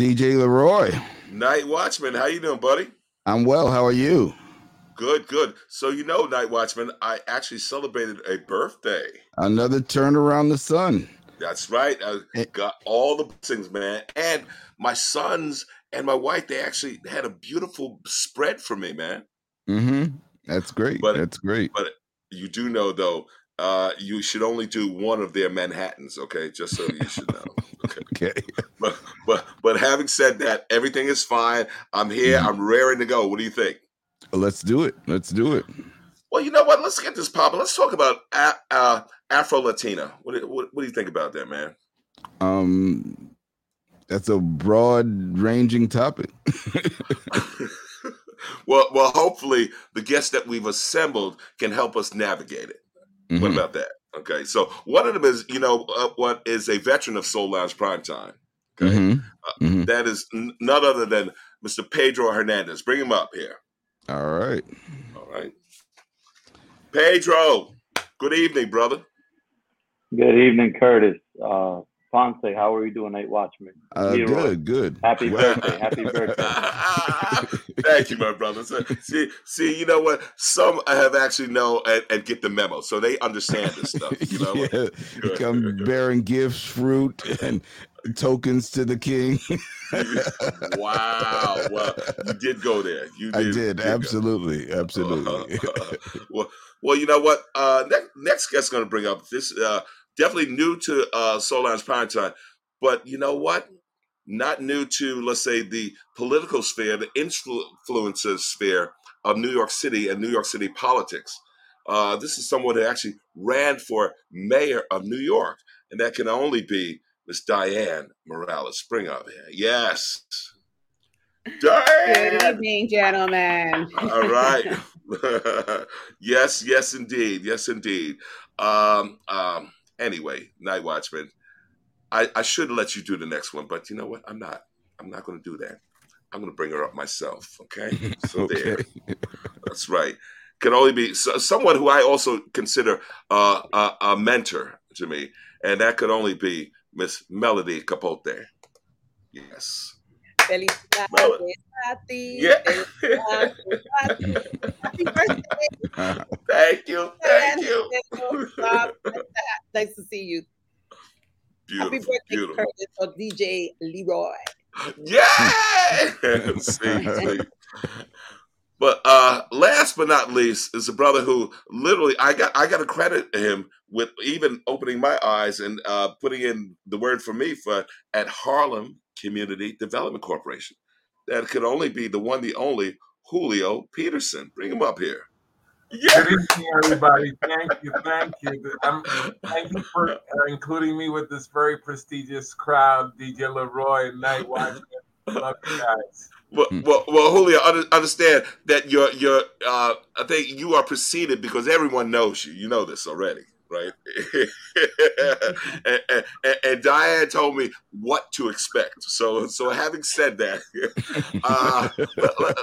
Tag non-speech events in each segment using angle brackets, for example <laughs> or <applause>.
DJ LeRoy. Night Watchman, how you doing, buddy? I'm well. How are you? Good, good. So you know, Night Watchman, I actually celebrated a birthday. Another turn around the sun. That's right. I Eh. got all the blessings, man. And my sons and my wife, they actually had a beautiful spread for me, man. Mm-hmm. That's great. But- That's great. But you do know though, uh, you should only do one of their Manhattans, okay? Just so you should know. <laughs> Okay. Okay. But but but having said that, everything is fine. I'm here. Mhm. I'm raring to go. What do you think? Let's do it. Let's do it. Well, you know what? Let's get this popping. Let's talk about uh, Afro Latina. What, do- what what do you think about that, man? Um, that's a broad ranging topic. <laughs> <laughs> well, well, hopefully the guests that we've assembled can help us navigate it. What Mhm. about that? Okay, so one of them is, you know, uh, what is a veteran of Soul Lounge Primetime. Okay, Mhm. Mhm. That is n- none other than Mr. Pedro Hernandez. Bring him up here. All right. All right, Pedro. Good evening, brother. Good evening, Curtis. Uh, Ponce, how are you doing, Night Watchman? Uh, good. Good. Happy <laughs> birthday. Happy birthday. <laughs> Thank you, my brother. So, see, see, you know what? Some have actually know and, and get the memo, so they understand this stuff. You know, <laughs> yeah. <laughs> Good, Come good, good. bearing gifts, fruit, and tokens to the king. <laughs> wow. Well, you did go there. You I did. did. go. Absolutely. Absolutely. well, well, you know what? Uh, next, next guest going to bring up this. Uh, definitely new to uh, Prime Time, but you know what? Not new to let's say the political sphere, the influencer sphere of New York City and New York City politics. Uh, this is someone who actually ran for mayor of New York, and that can only be Miss Dianne Morales. Bring up here, yes, Dianne! Good evening, gentlemen. All right. <laughs> <laughs> yes, yes, indeed. Yes, indeed. Um, um, anyway, Night Watchman, I, I should let you do the next one, but you know what? I'm not. I'm not going to do that. I'm going to bring her up myself. Okay. <laughs> So there. That's right. Can only be so, someone who I also consider uh, a, a mentor to me, and that could only be Miss Melody Capote. Yes. Felicidades a ti. Yeah. Felicidades a ti. Happy birthday. <laughs> Thank you. Thank you. Nice to see you. Beautiful. Happy birthday, beautiful. Curtis or DJ LeRoy. Yeah. <laughs> see, see. But uh, last but not least is a brother who literally I got I got to credit him with even opening my eyes and uh, putting in the word for me for at Harlem Community Development Corporation. That could only be the one, the only Julio Peterson. Bring him up here. Yeah. Good evening, everybody. Thank you, thank you. Um, thank you for uh, including me with this very prestigious crowd, DJ LeRoy and Night Watchman. Love you guys. Well, well, well, Julio, understand that you're, you're, uh, I think you are preceded because everyone knows you. You know this already, right? <laughs> and, and, and- Dianne told me what to expect. So, so having said that, <laughs> uh, let, let,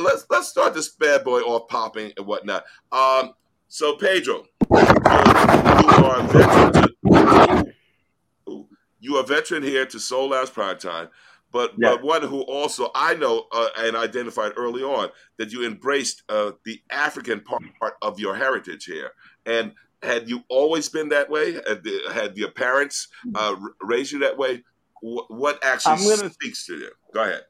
let's let's start this bad boy off popping and whatnot. Um, so Pedro, you are a veteran. To, you are veteran here to Soul Lounge Prime Time but Yeah. but one who also I know uh, and identified early on that you embraced uh, the African part, part of your heritage here. And had you always been that way? Had, the, had your parents uh, r- raised you that way? Wh- what actually gonna- speaks to you? Go ahead.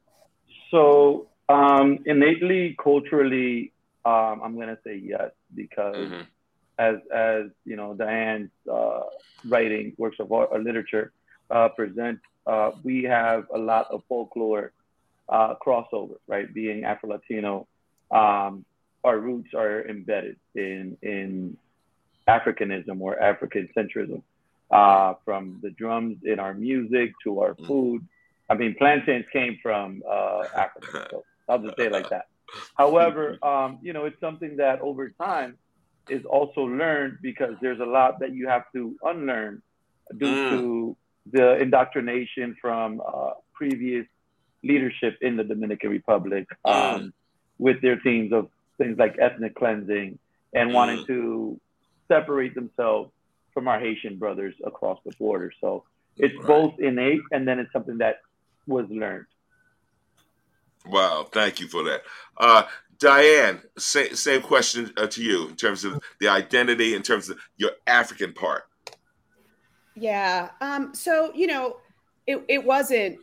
So, um, innately, culturally, um, I'm going to say yes because Mhm. as as you know, Dianne's uh, writing works of art or literature uh, present, uh, we have a lot of folklore uh, crossover, right? Being Afro Latino, um, our roots are embedded in in Africanism or African centrism, uh, from the drums in our music to our food. I mean, plantains came from uh, Africa, so I'll just say it like that. However, <laughs> um, you know, it's something that over time is also learned because there's a lot that you have to unlearn due Mm. to the indoctrination from uh, previous leadership in the Dominican Republic um, with their themes of things like ethnic cleansing and wanting Mm. to separate themselves from our Haitian brothers across the border. So it's Right. both innate and then it's something that was learned. Wow, thank you for that. Uh, Dianne, same, same question uh, to you in terms of the identity, in terms of your African part. Yeah. Um, so you know, it, it wasn't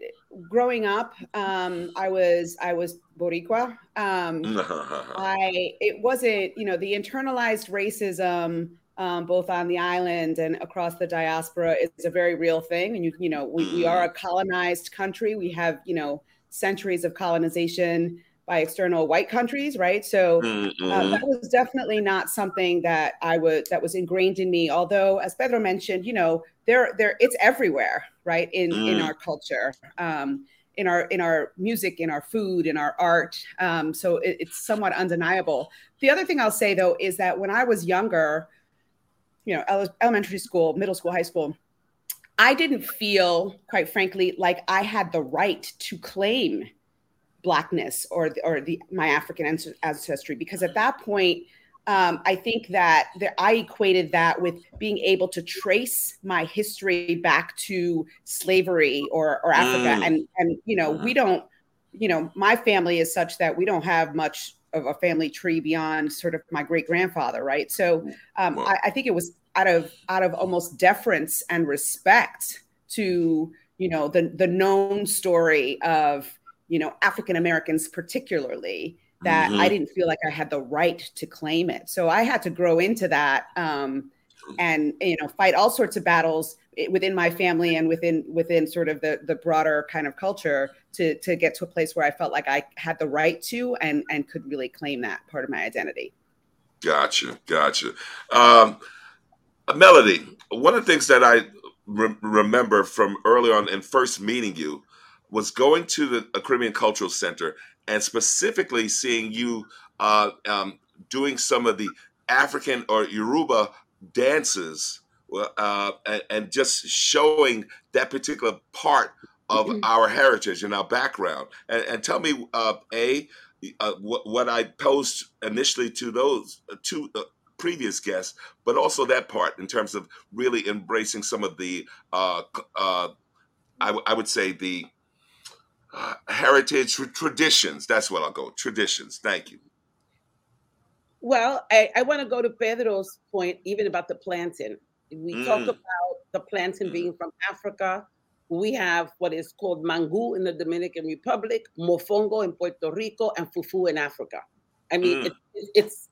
growing up. Um, I was I was Boricua. Um, <laughs> I it wasn't you know the internalized racism um, both on the island and across the diaspora is a very real thing. And you you know we, we are a colonized country. We have you know centuries of colonization by external white countries, right? So Mm-hmm. uh, that was definitely not something that I would that was ingrained in me. Although, as Pedro mentioned, you know, there there it's everywhere, right? In in Mm. our culture, um, in our in our music, in our food, in our art. Um, so it, it's somewhat undeniable. The other thing I'll say though is that when I was younger, you know, ele- elementary school, middle school, high school. I didn't feel, quite frankly, like I had the right to claim blackness or the, or the my African ancestry because at that point, um, I think that there, I equated that with being able to trace my history back to slavery or or Africa, Mm. and and you know we don't, you know, my family is such that we don't have much of a family tree beyond sort of my great grandfather, right? So um, Wow. I, I think it was out of out of almost deference and respect to you know the the known story of you know African Americans particularly that Mhm. I didn't feel like I had the right to claim it. So I had to grow into that um, and you know fight all sorts of battles within my family and within within sort of the the broader kind of culture to to get to a place where I felt like I had the right to and and could really claim that part of my identity. Gotcha, gotcha. Um, Melody, one of the things that I re- remember from early on in first meeting you was going to the Caribbean Cultural Center and specifically seeing you uh, um, doing some of the African or Yoruba dances uh, and, and just showing that particular part of our heritage and our background. And, and tell me, uh, A, uh, what, what I posed initially to those uh, two uh, previous guests, but also that part in terms of really embracing some of the, uh, uh, I, w- I would say the uh, heritage traditions. That's what I'll go. Traditions. Thank you. Well, I, I want to go to Pedro's point, even about the plantain. We talk Mm. about the plantain Mm. being from Africa. We have what is called mangú in the Dominican Republic, mofongo in Puerto Rico, and fufu in Africa. I mean, Mm. it, it- it's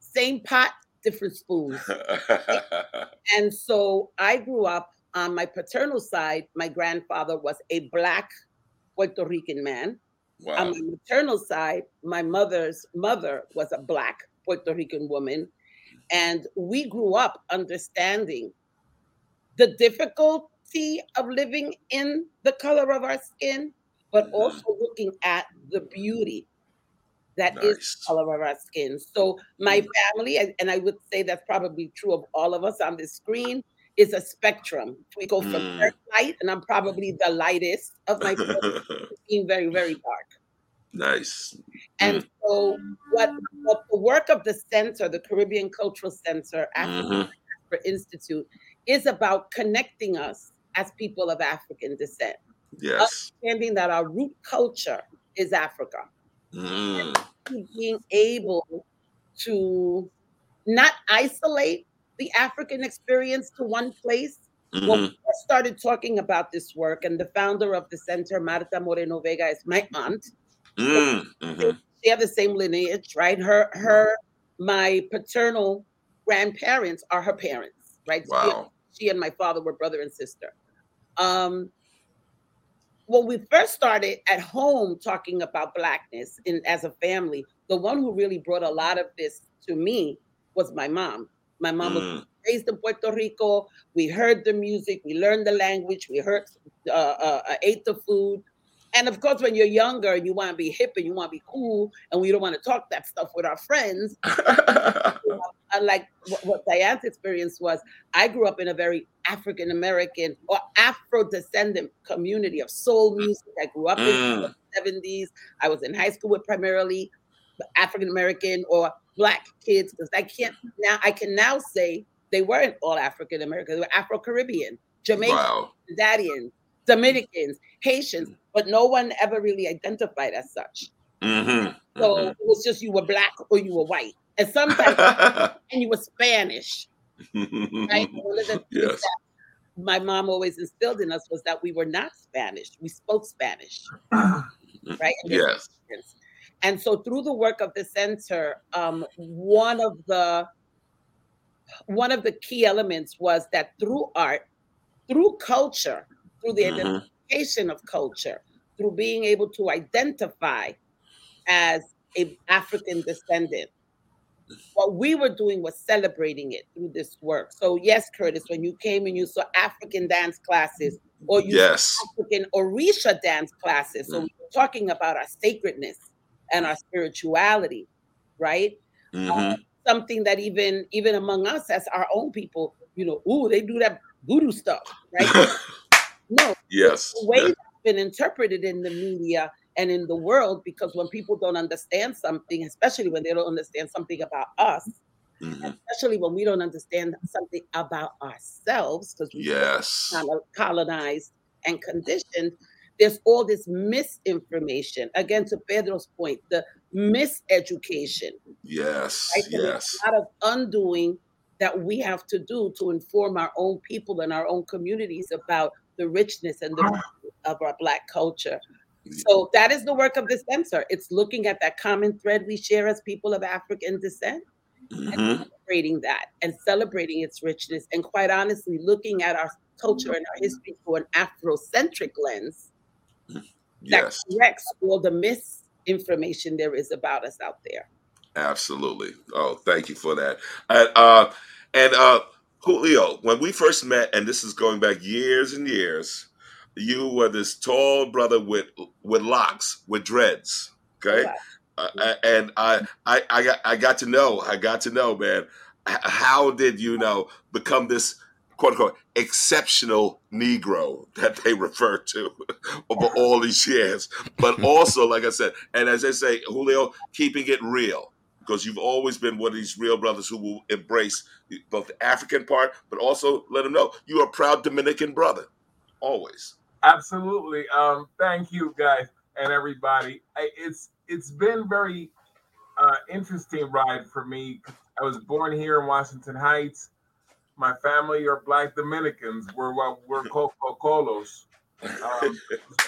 same pot, different spoons. <laughs> And so I grew up on my paternal side. My grandfather was a black Puerto Rican man. wow. On my maternal side, my mother's mother was a black Puerto Rican woman. And we grew up understanding the difficulty of living in the color of our skin, but Mhm. also looking at the beauty that is Nice. the color of our skin. So my Mm. family, and, and I would say that's probably true of all of us on this screen, is a spectrum. We go from Mm. very light, and I'm probably the lightest of my <laughs> being very, very dark. nice. And so, what, what the work of the center, the Caribbean Cultural Center, African Mhm. Diaspora Institute, is about connecting us as people of African descent, Yes. understanding that our root culture is Africa, Mm. being able to not isolate the African experience to one place. When Mhm. we first started talking about this work, and the founder of the center, Marta Moreno Vega, is my aunt. Mm. Mhm. They have the same lineage, right? Her, her, my paternal grandparents are her parents, right? She- Wow. she and my father were brother and sister. Um, when we first started at home talking about blackness in as a family, the one who really brought a lot of this to me was my mom. My mom was Mm. raised in Puerto Rico. We heard the music, we learned the language, we heard, uh, uh, uh, ate the food. And of course, when you're younger, you want to be hip and you want to be cool, and we don't want to talk that stuff with our friends <laughs> unlike what, what Dianne's experience was, I grew up in a very African American or Afro descendant community of soul music. I grew up in Mm. the 70s. I was in high school with primarily African American or Black kids because I can't now, I can now say they weren't all African American, they were Afro Caribbean, Jamaican, wow. Dominicans, Haitians, but no one ever really identified as such. Mm-hmm. So it was just you were black or you were white, and sometimes <laughs> and you were Spanish, right? <laughs> One of the things yes. that my mom always instilled in us was that we were not Spanish. We spoke Spanish, <clears throat> right? And Yes. And so through the work of the center, um, one of the one of the key elements was that through art, through culture, through the Mhm. identification of culture, through being able to identify as a African descendant, what we were doing was celebrating it through this work. So yes, Curtis, when you came and you saw African dance classes or you Yes. African Orisha dance classes. So Mm. we're talking about our sacredness and our spirituality, right? hmm Something that even even among us as our own people, you know, ooh, they do that voodoo stuff, right? <laughs> no, yes. the way that's been interpreted in the media and in the world, because when people don't understand something, especially when they don't understand something about us, Mhm. especially when we don't understand something about ourselves, because we Yes. colonized and conditioned, there's all this misinformation. Again, to Pedro's point, the miseducation, Yes. right? Yes. a lot of undoing that we have to do to inform our own people and our own communities about the richness and the ah. of our Black culture. Mm. So that is the work of the censor. It's looking at that common thread we share as people of African descent Mhm. celebrating that and celebrating its richness and quite honestly looking at our culture mm-hmm. and our history through an afrocentric lens that Yes. corrects all the misinformation there is about us out there Absolutely. Oh, thank you for that. And uh, and uh, Julio, when we first met, and this is going back years and years, you were this tall brother with with locks, with dreads. Okay, uh, and I, I I got I got to know I got to know, man. How did you know become this quote unquote exceptional Negro that they refer to <laughs> over all these years? But <laughs> also, like I said, and as I say, Julio, keeping it real because you've always been one of these real brothers who will embrace both the African part, but also let them know you are a proud Dominican brother, always. Absolutely. Um, thank you guys and everybody. I, it's it's been very uh, interesting ride for me. I was born here in Washington Heights. My family are Black Dominicans. We're what we're. <laughs> Um,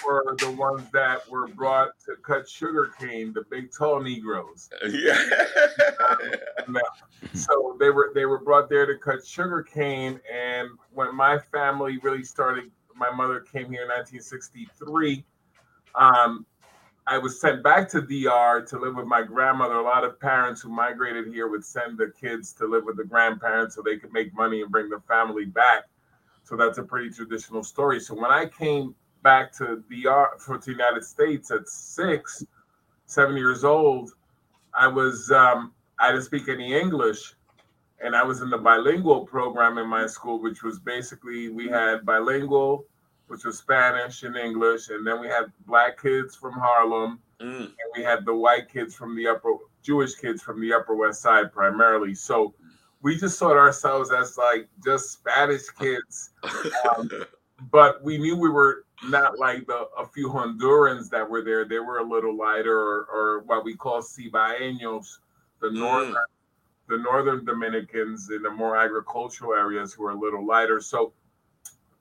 were the ones that were brought to cut sugar cane, the big tall Negroes. yeah. <laughs> so they were they were brought there to cut sugar cane and when my family really started my mother came here in 1963 um, i was sent back to dr to live with my grandmother. A lot of parents who migrated here would send the kids to live with the grandparents so they could make money and bring the family back. So that's a pretty traditional story. So when i came back to dr for the united states at six seven years old i was um, I didn't speak any English, and I was in the bilingual program in my school, which was basically we had bilingual, which was Spanish and English, and then we had black kids from Harlem, Mm. and we had the white kids from the upper Jewish kids from the Upper West Side primarily. So we just saw ourselves as like just Spanish kids, um, <laughs> but we knew we were not like the a few Hondurans that were there. They were a little lighter, or, or what we call cibaeños, the northern the northern Dominicans in the more agricultural areas who are a little lighter. So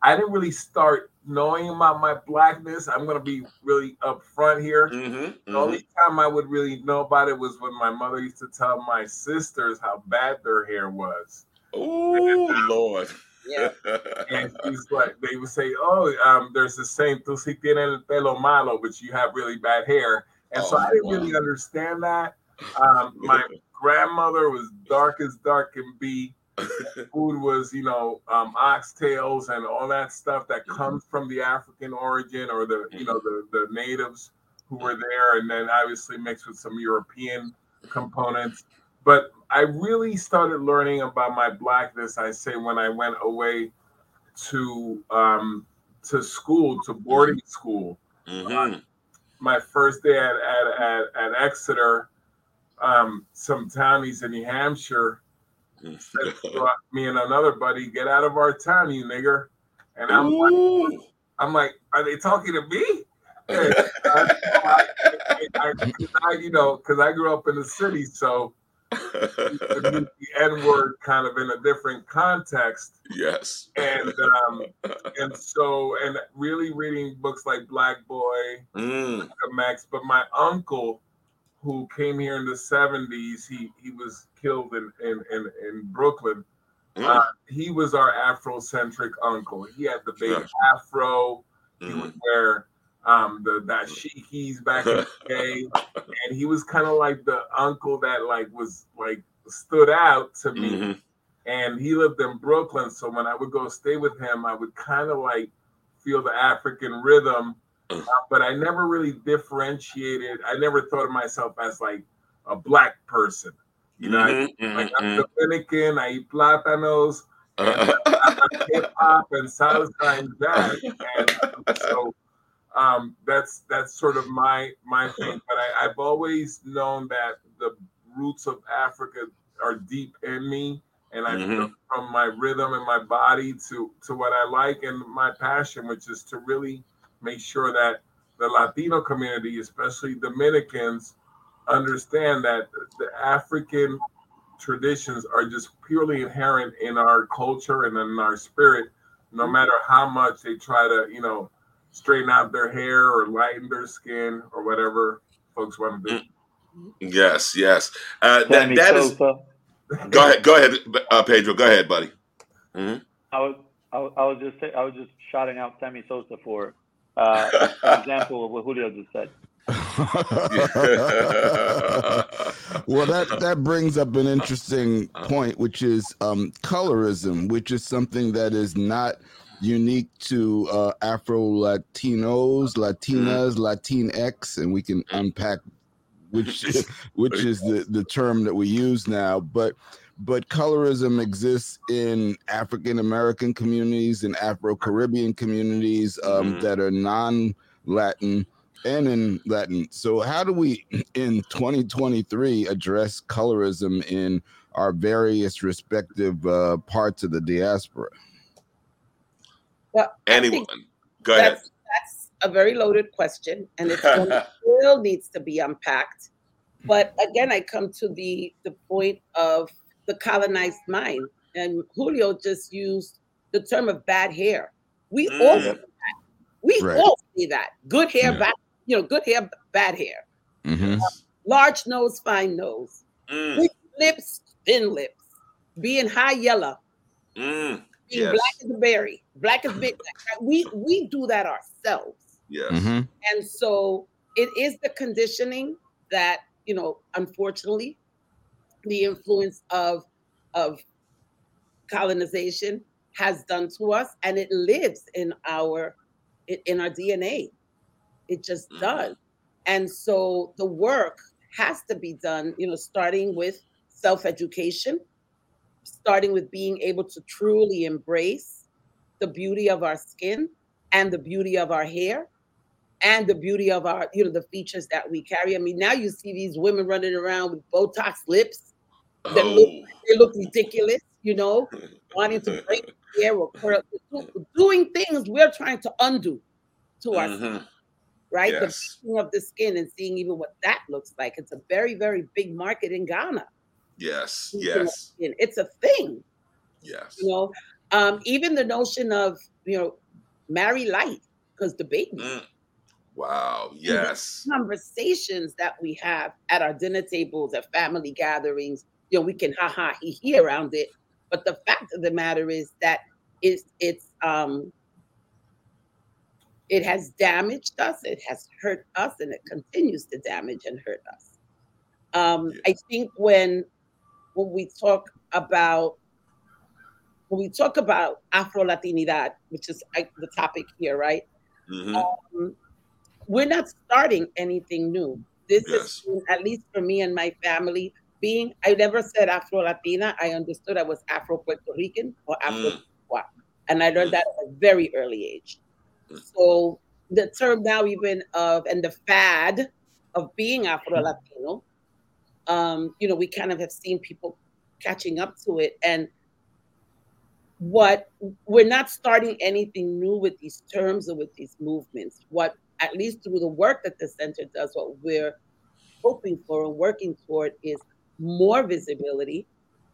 I didn't really start knowing about my blackness. I'm gonna be really upfront here. Mhm, The mhm. only time I would really know about it was when my mother used to tell my sisters how bad their hair was. Oh <laughs> Lord. yeah <laughs> And she's like, they would say, "Oh, um, there's this saying, tú sí tienes el pelo malo, but you have really bad hair." And so Oh, I didn't wow. really understand that. Um, my <laughs> grandmother was dark as dark can be. <laughs> Food was, you know, um, oxtails and all that stuff that Mhm. comes from the African origin or the, you know, the the natives who were there, and then obviously mixed with some European components. But I really started learning about my blackness. I say when I went away to um, to school, to boarding school. Mhm. My first day at at, at, at Exeter, um, some townies in New Hampshire said to me and another buddy, "Get out of our town, you nigger!" And I'm like, I'm like, are they talking to me? <laughs> I, I, I, I, you know, because I grew up in the city, so the <laughs> N word kind of in a different context. Yes. And um, and so and really reading books like Black Boy, Mm. Max. But my uncle, who came here in the seventies, he he was killed in in in, in Brooklyn. Mm. Uh, he was our Afrocentric uncle. He had the big afro. He Mhm. would wear um the dashikis back in the <laughs> day, and he was kind of like the uncle that like was like stood out to me. Mhm. And he lived in Brooklyn, so when I would go stay with him, I would kind of like feel the African rhythm, Mm. Uh, but I never really differentiated. I never thought of myself as like a black person. You know, I, Mhm, mhm, like I'm mhm. Dominican. I eat plátanos Uh, hip hop and salsa and <laughs> jazz, and so um, that's that's sort of my my thing. But I, I've always known that the roots of Africa are deep in me, and I Mhm. from my rhythm and my body to to what I like and my passion, which is to really make sure that the Latino community, especially Dominicans, understand that the African traditions are just purely inherent in our culture and in our spirit, no matter how much they try to, you know, straighten out their hair or lighten their skin or whatever folks want to do. yes, yes. Uh, that that is. Sosa. Go ahead, go ahead, uh, Pedro. Go ahead, buddy. Mhm. I was, I was, just, say, I was just shouting out Sammy Sosa for uh, example of what Julio just said. <laughs> well, that that brings up an interesting point, which is um, colorism, which is something that is not unique to uh, Afro Latinos, Latinas, Latinx, and we can unpack which <laughs> which is the, the term that we use now. But but colorism exists in African American communities and Afro Caribbean communities um, Mhm. that are non Latin and in Latin. So, how do we in 2023 address colorism in our various respective uh, parts of the diaspora? Well, Anyone? think Go ahead. That's, that's a very loaded question, and it <laughs> still needs to be unpacked. But again, I come to the the point of the colonized mind, and Julio just used the term of bad hair. We all Mm. see that. We Right. all see that. Good hair, Yeah. bad, you know, good hair, bad hair. Mhm. Large nose, fine nose. Mm, Thick lips, thin lips. Being high yellow. mm, Being Yes. black as a berry. Black as big. We we do that ourselves. yes. Mhm. And so it is the conditioning that, you know, unfortunately, the influence of of colonization has done to us and it lives in our in- our DNA. It just Mhm. does. And so the work has to be done, you know, starting with self-education, starting with being able to truly embrace the beauty of our skin and the beauty of our hair and the beauty of our, you know, the features that we carry. I mean, now you see these women running around with Botox lips. They look, Oh. they look ridiculous, you know, <laughs> wanting to break hair or curl, doing things we're trying to undo to ourselves, Mhm. right? The Yes. bleaching of the skin and seeing even what that looks like. It's a very, very big market in Ghana. Yes. Yes. It's a thing. Yes. you know um even the notion of you know marry light because the baby Mm. Wow. Yes. conversations that we have at our dinner tables at family gatherings you know we can ha ha he he around it but the fact of the matter is that it's it's um it has damaged us it has hurt us and it continues to damage and hurt us um i think when when we talk about when we talk about Afro Latinidad, which is I, the topic here, right? Mm-hmm. Um, we're not starting anything new. This Yes. is at least for me and my family. Being, I never said Afro Latina. I understood I was Afro Puerto Rican or Afro, Mm. and I learned that at a very early age. Mm. So the term now, even of and the fad of being Afro Latino, um, you know, we kind of have seen people catching up to it, and what we're not starting anything new with these terms or with these movements. What, at least through the work that the center does, what we're hoping for and working toward is more visibility,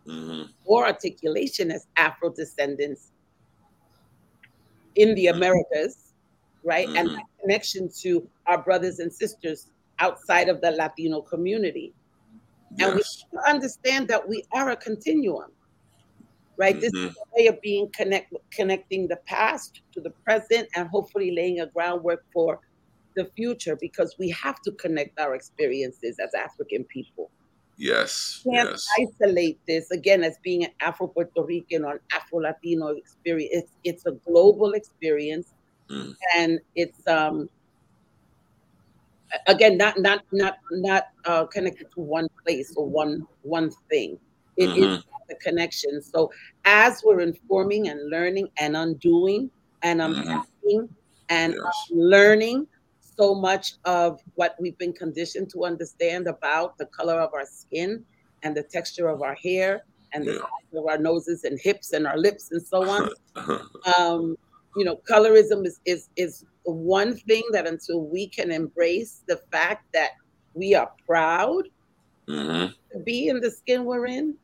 mm-hmm. more articulation as Afro descendants in the mm-hmm. Americas, right? Mm-hmm. And connection to our brothers and sisters outside of the Latino community. Yes. And we understand that we are a continuum right? Mm-hmm. This is a way of being connect connecting the past to the present and hopefully laying a groundwork for the future because we have to connect our experiences as African people. Yes. Can't yes. isolate this again as being an Afro Puerto Rican or Afro Latino experience. It's it's a global experience, mm. and it's um again not not not not uh, connected to one place or one one thing. It mm-hmm. is the connection. So as we're informing and learning and undoing and mm-hmm. unpacking mm-hmm. and yes. learning so much of what we've been conditioned to understand about the color of our skin and the texture of our hair and the size of our noses and hips and our lips and so on. um, you know, colorism is is is one thing that until we can embrace the fact that we are proud mm-hmm. to be in the skin we're in,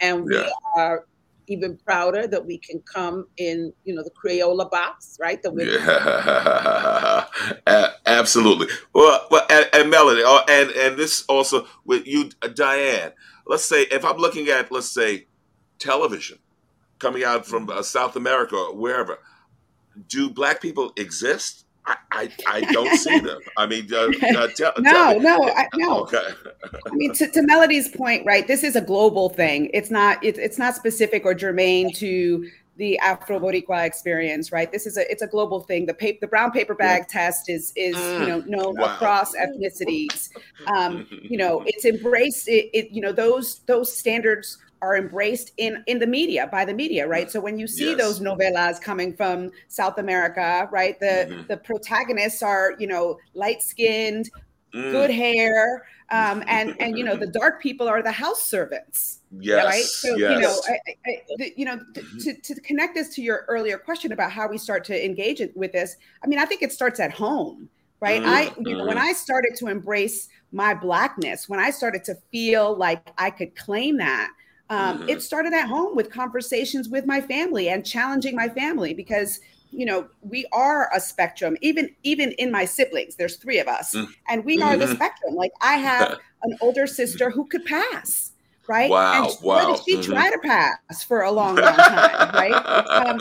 and we are even prouder that we can come in, you know, the Crayola box, right? The <laughs> yeah, <laughs> absolutely. Well, well and, and Melody, oh, and and this also with you, uh, Dianne. Let's say if I'm looking at, let's say, television coming out from uh, South America or wherever, do black people exist? I, I, I don't see <laughs> them. I mean, uh, uh, tell, no, tell no, I, <laughs> no. Okay. I mean, to, to, Melody's point, right? This is a global thing. It's not. It, it's not specific or germane to the Afro Boricua experience, right? This is a. It's a global thing. The paper, the brown paper bag yeah. test is is mm. you know known wow. across ethnicities. Um, you know, it's embraced. It, it you know those those standards are embraced in in the media by the media right so when you see yes. those novelas coming from south america right the mm-hmm. the protagonists are you know light skinned mm. good hair um, and and you know the dark people are the house servants yes right so yes. you know I, I, the, you know mm-hmm. to, to connect this to your earlier question about how we start to engage with this i mean i think it starts at home right mm-hmm. i you know when mm-hmm. i started to embrace my blackness when i started to feel like i could claim that um, mm-hmm. It started at home with conversations with my family and challenging my family because you know we are a spectrum even even in my siblings there's three of us mm-hmm. and we are the mm-hmm. spectrum like i have <laughs> an older sister who could pass right wow and wow she mm-hmm. tried to pass for a long long <laughs> time right um,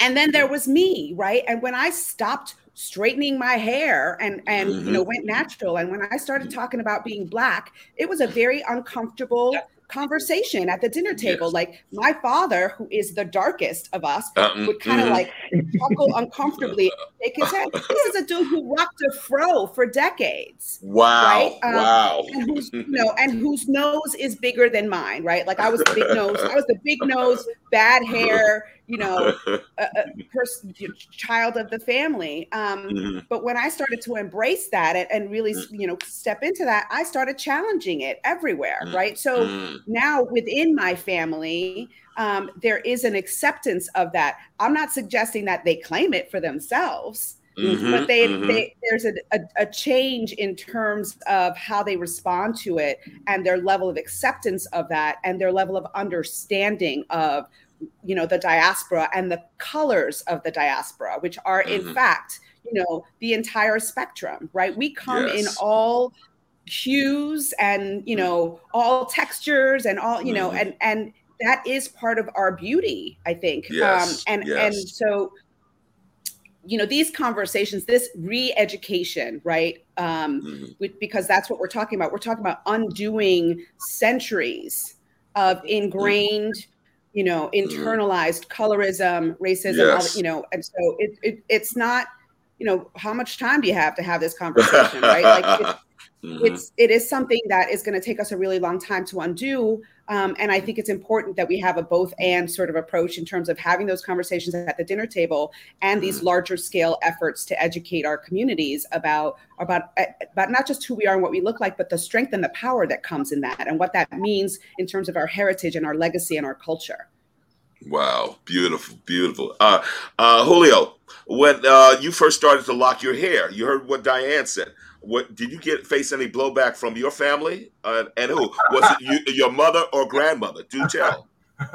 and then there was me right and when i stopped straightening my hair and and mm-hmm. you know went natural and when i started talking about being black it was a very uncomfortable conversation at the dinner table. Yes. Like my father, who is the darkest of us, um, would kind of mm-hmm. like chuckle <laughs> uncomfortably, shake his head. This is a dude who rocked a fro for decades. Wow! Right? Um, wow! And who's you know, and whose nose is bigger than mine. Right? Like I was the big nose. I was the big nose, bad hair you know, <laughs> a, a person, child of the family. Um, mm-hmm. But when I started to embrace that and, and really, mm-hmm. you know, step into that, I started challenging it everywhere, mm-hmm. right? So mm-hmm. now within my family, um, there is an acceptance of that. I'm not suggesting that they claim it for themselves. Mm-hmm, but they, mm-hmm. they there's a, a, a, change in terms of how they respond to it and their level of acceptance of that and their level of understanding of you know the diaspora and the colors of the diaspora which are mm-hmm. in fact you know the entire spectrum right we come yes. in all hues and you know all textures and all you know mm-hmm. and and that is part of our beauty i think yes. um and yes. and so you know these conversations this re-education right um mm-hmm. because that's what we're talking about we're talking about undoing centuries of mm-hmm. ingrained you know, mm-hmm. internalized colorism, racism, yes. you know, and so it, it it's not, you know, how much time do you have to have this conversation, right? Like it's, mm-hmm. it's it is something that is going to take us a really long time to undo. Um, and I think it's important that we have a both and sort of approach in terms of having those conversations at the dinner table and these mm-hmm. larger scale efforts to educate our communities about about about not just who we are and what we look like, but the strength and the power that comes in that and what that means in terms of our heritage and our legacy and our culture. Wow, beautiful, beautiful. Uh, uh, Julio, when uh, you first started to lock your hair, you heard what Dianne said. What did you get face any blowback from your family? Uh, and who was it? You, your mother or grandmother? Do tell. <laughs>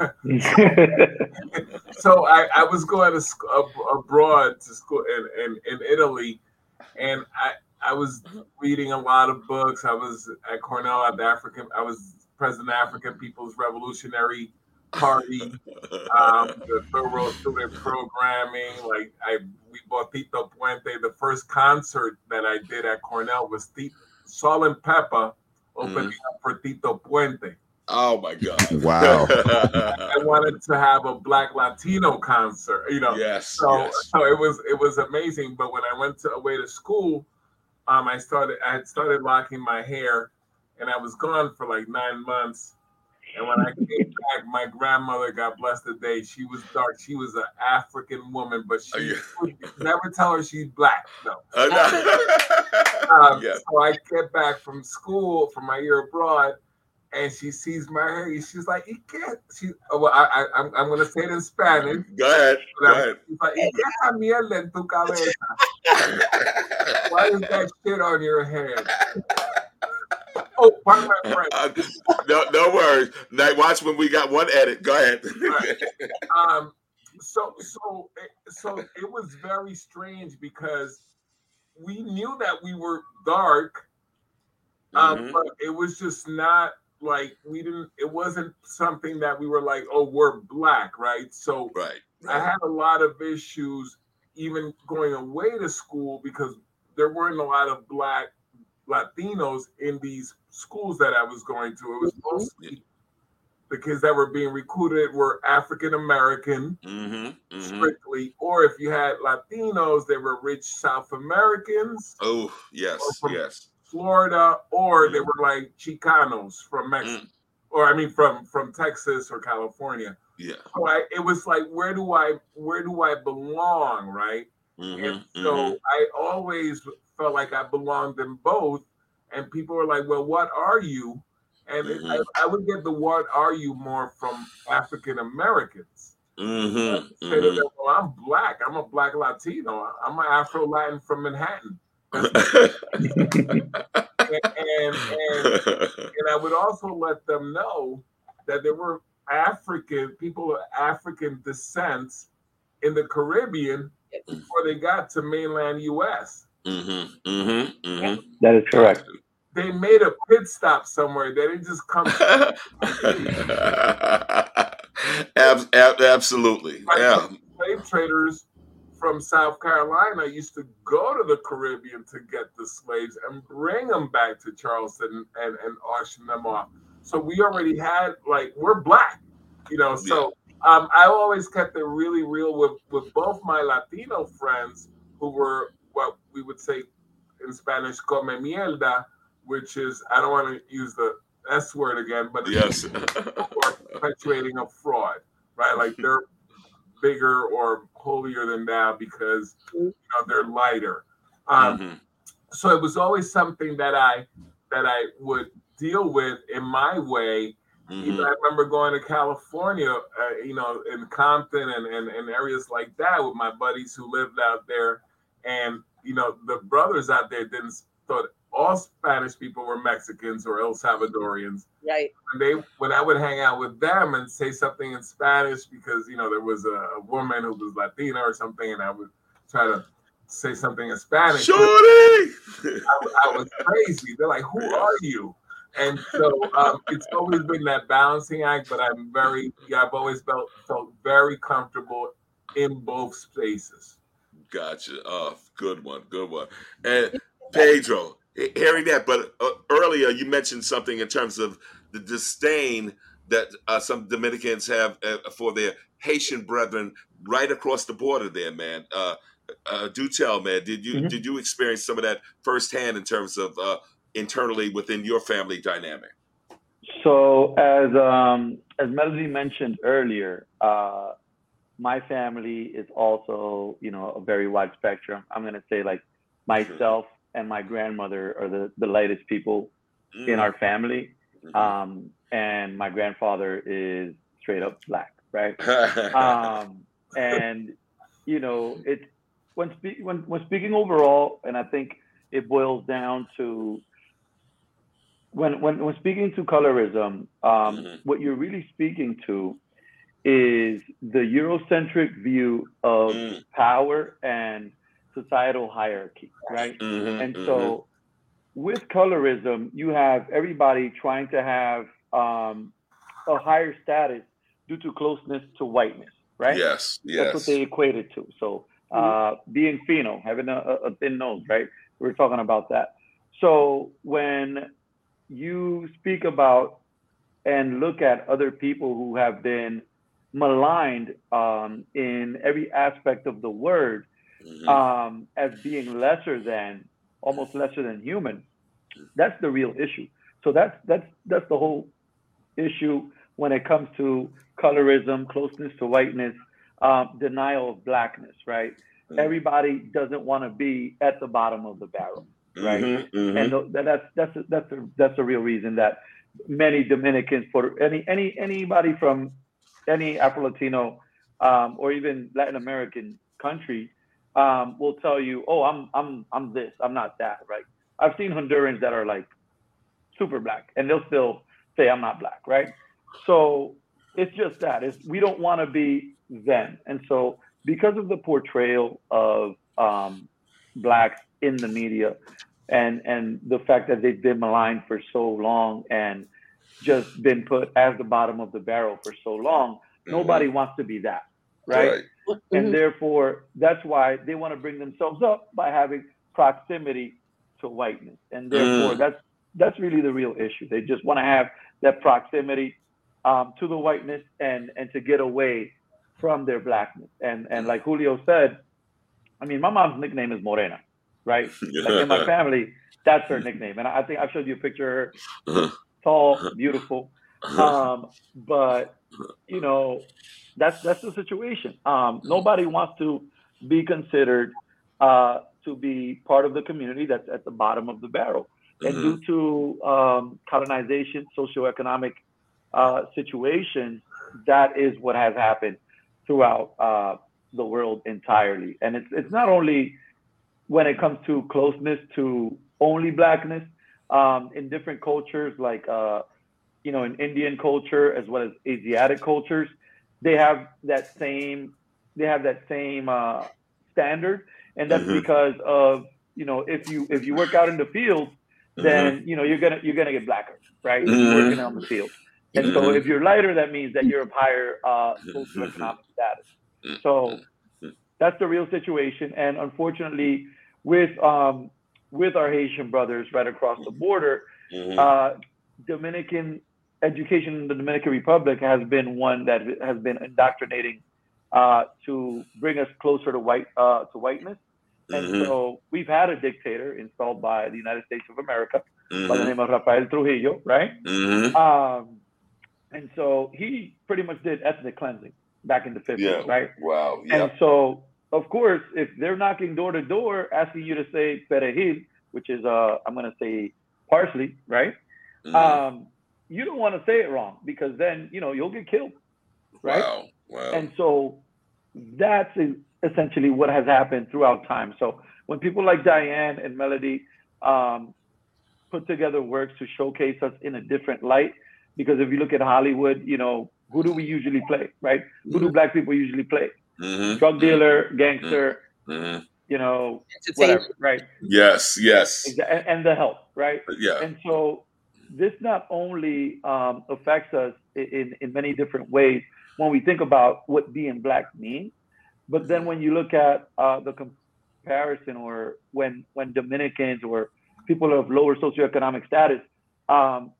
so I, I was going to ab- abroad to school in, in, in Italy, and I I was reading a lot of books. I was at Cornell at the African. I was president of African People's Revolutionary Party, <laughs> um, the third world student programming. Like I, we bought Tito Puente. The first concert that I did at Cornell was Tito, Salt-N-Pepa opening Mhm. up for Tito Puente. Oh my God! <laughs> Wow. I wanted to have a Black Latino concert, you know. yes, So, yes. so it was it was amazing. But when I went to away to school, um, I started I had started locking my hair, and I was gone for like nine months. And when I came back, my grandmother, God bless the day, she was dark. She was an African woman, but Oh, she yeah. <laughs> never tell her she's black. No. Uh, no. Um, <laughs> yeah. So I get back from school from my year abroad, and she sees my hair. She's like, "You can't." She, oh, well, I, I, I'm, I'm gonna say it in Spanish. Go ahead. Go I'm- ahead. She's like, "¿Y qué esa mierda en tu cabeza? <laughs> Why is that shit on your head?" Oh, pardon my French. Uh, no, no worries. Now watch when we got one edit. Go ahead. um so so it- so it was very strange because we knew that we were dark um Mhm. but it was just not like we didn't it wasn't something that we were like oh we're black right so Right. i had a lot of issues even going away to school because there weren't a lot of black latinos in these schools that i was going to it was mostly the kids that were being recruited were african american Mm-hmm. hmm strictly, or if you had Latinos, they were rich South Americans, Oh yes, yes. Florida, or Mm. they were like Chicanos from Mexico, or I mean from from Texas or California. Yeah. So I, it was like, where do I where do I belong, right? Mm-hmm. And so I always felt like I belonged in both, and people were like, "Well, what are you?" And it- Mhm. I, I would get the "What are you?" more from African Americans. Mm-hmm. them, well, I'm black. I'm a black Latino. I'm an Afro Latin from Manhattan. And, and, and, and I would also let them know that there were African people of African descent in the Caribbean before they got to mainland US. Mm-hmm. Mm-hmm. Mm-hmm. That is correct. They made a pit stop somewhere. They didn't just come. <laughs> Ab- ab- absolutely. Yeah. slave traders from South Carolina used to go to the Caribbean to get the slaves and bring them back to Charleston and, and auction them off. So we already had like we're black, you know. So um, I always kept it really real with with both my Latino friends who were what we would say in Spanish "come mierda," which is I don't want to use the S word again, but Yes. <laughs> perpetuating a fraud, right? Like they're bigger or holier than thou because you know they're lighter. Um, Mhm. So it was always something that I that I would deal with in my way. Even Mhm. I remember going to California, uh, you know, in Compton and, and, and areas like that with my buddies who lived out there. And, you know, the brothers out there didn't thought all Spanish people were Mexicans or El Salvadorians Right. when they when I would hang out with them and say something in Spanish because you know there was a, a woman who was Latina or something, and I would try to say something in Spanish. Shorty. I, I was crazy. They're like, "Who are you?" And so um, it's always been that balancing act. But I'm very, yeah, I've always felt felt very comfortable in both spaces. Gotcha. Oh, good one. Good one. And Pedro, hearing that, but uh, earlier you mentioned something in terms of the disdain that uh, some Dominicans have uh, for their Haitian brethren right across the border there, man. Uh, uh, do tell, man. Did you Mhm. did you experience some of that firsthand in terms of uh, internally within your family dynamic? So as um, as Melody mentioned earlier, uh, my family is also you know a very wide spectrum. I'm gonna say like myself and my grandmother are the the lightest people in Mm, our family, mhm. um, and my grandfather is straight up black. right? <laughs> um, and you know, it's when, spe- when when speaking overall, and I think it boils down to when when when speaking to colorism, um, Mhm. what you're really speaking to is the Eurocentric view of Mm. power and societal hierarchy, right? Mhm, And mhm. so, with colorism, you have everybody trying to have um, a higher status due to closeness to whiteness, right? yes, yes. That's what they equate it to. So, uh, being pheno, having a, a a thin nose, right? We were talking about that. So, when you speak about and look at other people who have been maligned um, in every aspect of the word Mhm. um, as being lesser than, almost lesser than human, that's the real issue. So that's that's that's the whole issue when it comes to colorism, closeness to whiteness, um, denial of blackness, right? Mhm. Everybody doesn't want to be at the bottom of the barrel, right? Mhm, mhm. and th- that's that's a, that's a, that's a real reason that many Dominicans, for any any anybody from any Afro Latino um, or even Latin American country um, will tell you, oh, I'm I'm I'm this, I'm not that, right? I've seen Hondurans that are like super black, and they'll still say I'm not black, right? So it's just that it's we don't want to be them, and so because of the portrayal of um, blacks in the media, and and the fact that they've been maligned for so long and just been put as the bottom of the barrel for so long, nobody wants to be that, right? And Mhm. therefore, that's why they want to bring themselves up by having proximity to whiteness, and therefore Mm. that's that's really the real issue. They just want to have that proximity um, to the whiteness and and to get away from their blackness. And and like Julio said, I mean, my mom's nickname is Morena, right? <laughs> Like in my family, that's her <laughs> nickname. And I think I've showed you a picture of her, tall, <laughs> beautiful. Um, but you know, that's that's the situation. Um, nobody wants to be considered uh, to be part of the community that's at the bottom of the barrel. And Mhm. due to um, colonization, socioeconomic uh, situations, that is what has happened throughout uh, the world entirely. And it's it's not only when it comes to closeness to only blackness um, in different cultures, like uh, you know, in Indian culture as well as Asiatic cultures, they have that same they have that same uh, standard, and that's Mhm. because of you know if you if you work out in the field, then you know you're gonna you're gonna get blacker, right? Mhm. working on the field, and so Mhm. if you're lighter, that means that you're of higher uh, socioeconomic status. So that's the real situation, and unfortunately, with um, with our Haitian brothers right across the border, Mhm. uh, Dominican education in the Dominican Republic has been one that has been indoctrinating uh, to bring us closer to white uh, to whiteness. And Mhm. so we've had a dictator installed by the United States of America by the Mhm. name of Rafael Trujillo, right? Mhm. Um, and so he pretty much did ethnic cleansing back in the 50s, Yeah. right? Wow. Yeah. And so, of course, if they're knocking door to door asking you to say perejil, which is, uh, I'm going to say parsley, right? Mhm. Um, you don't want to say it wrong because then, you know, you'll get killed, right? Wow. Wow. And so that's essentially what has happened throughout time. So when people like Dianne and Melody um, put together works to showcase us in a different light, because if you look at Hollywood, you know, who do we usually play, right? Who do black people usually play? Mhm. Drug dealer, gangster, Mhm. you know, whatever, right? Yes. Yes. And, and the help, right? Yeah. And so this not only um, affects us in, in many different ways when we think about what being black means, but then when you look at uh, the comparison or when, when Dominicans or people of lower socioeconomic status um,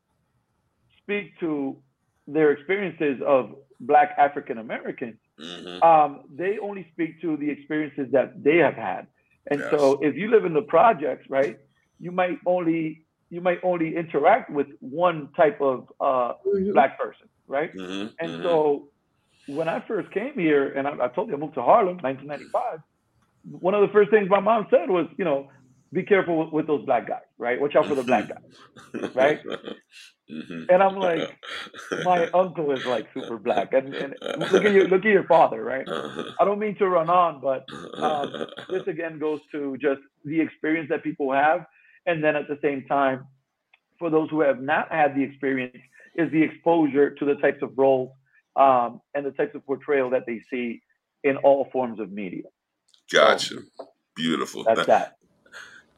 speak to their experiences of black African Americans, Mhm. um, they only speak to the experiences that they have had. And Yes. so if you live in the projects, right, you might only you might only interact with one type of uh, Mhm. black person, right? Mhm. And Mhm. so when I first came here, and I, I told you I moved to Harlem, 1995. One of the first things my mom said was, you know, be careful with, with, those black guys, right? Watch out for the black guys, <laughs> right? Mm-hmm. And I'm like, my uncle is like super black, and, and look at your look at your father, right? I don't mean to run on, but um, this again goes to just the experience that people have, and then at the same time, for those who have not had the experience, is the exposure to the types of roles um, and the types of portrayal that they see in all forms of media. Gotcha. So, Beautiful. That's that.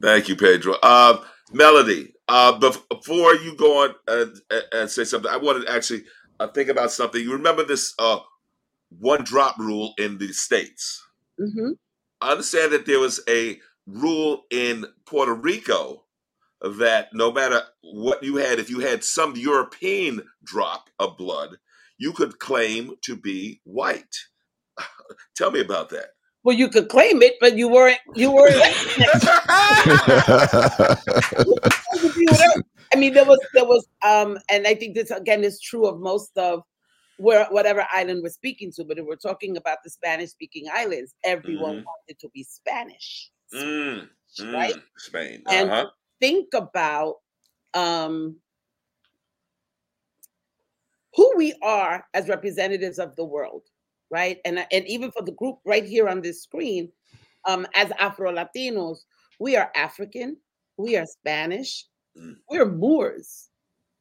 Thank you, Pedro. Uh, Melody, uh, before you go on and, and, say something, I wanted to actually uh, think about something. You remember this uh, one drop rule in the States? Mm-hmm. I understand that there was a rule in Puerto Rico that no matter what you had, if you had some European drop of blood, you could claim to be white. <laughs> Tell me about that. Well, you could claim it, but you weren't. You weren't. <laughs> I mean, there was there was, um, and I think this again is true of most of where whatever island we're speaking to. But if we're talking about the Spanish-speaking islands, everyone mm. wanted to be Spanish, mm, right? Mm, Spain, uh-huh. and think about um, who we are as representatives of the world right? And, and even for the group right here on this screen, um, as Afro Latinos, we are African, we are Spanish, mm. we're Moors,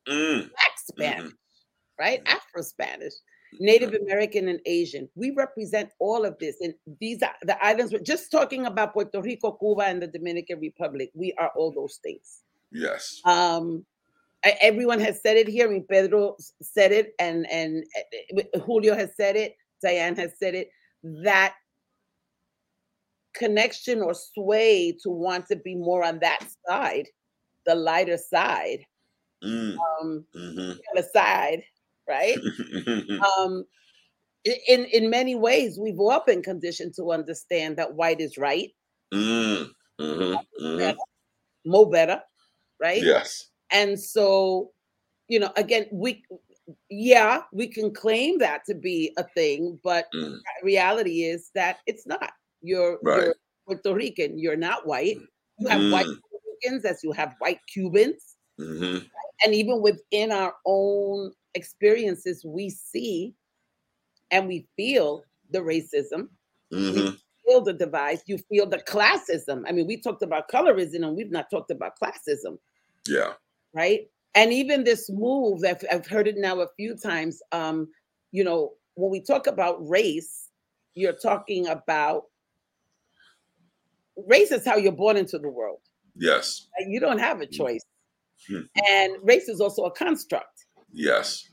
mm. Black Spanish, mm-hmm. right? Afro Spanish, Native American, and Asian. We represent all of this. And these are the islands, we're just talking about Puerto Rico, Cuba, and the Dominican Republic. We are all those things. Yes. Um, I, everyone has said it here. I mean, Pedro said it, and and uh, Julio has said it. Dianne has said it, that connection or sway to want to be more on that side, the lighter side, mm. um, mm-hmm. the side, right? <laughs> um, in in many ways, we've all been conditioned to understand that white is right, mm. mm-hmm. Mm-hmm. more better, right? Yes. And so, you know, again, we yeah, we can claim that to be a thing, but mm. reality is that it's not. You're, right. you're Puerto Rican. You're not white. You have mm. white Puerto Ricans as you have white Cubans. Mm-hmm. And even within our own experiences, we see and we feel the racism. Mm-hmm. We feel the divide. You feel the classism. I mean, we talked about colorism and we've not talked about classism. Yeah. Right and even this move that I've heard it now a few times. Um, you know, when we talk about race, you're talking about race is how you're born into the world. Yes. You don't have a mm. choice. Hmm. And race is also a construct. Yes.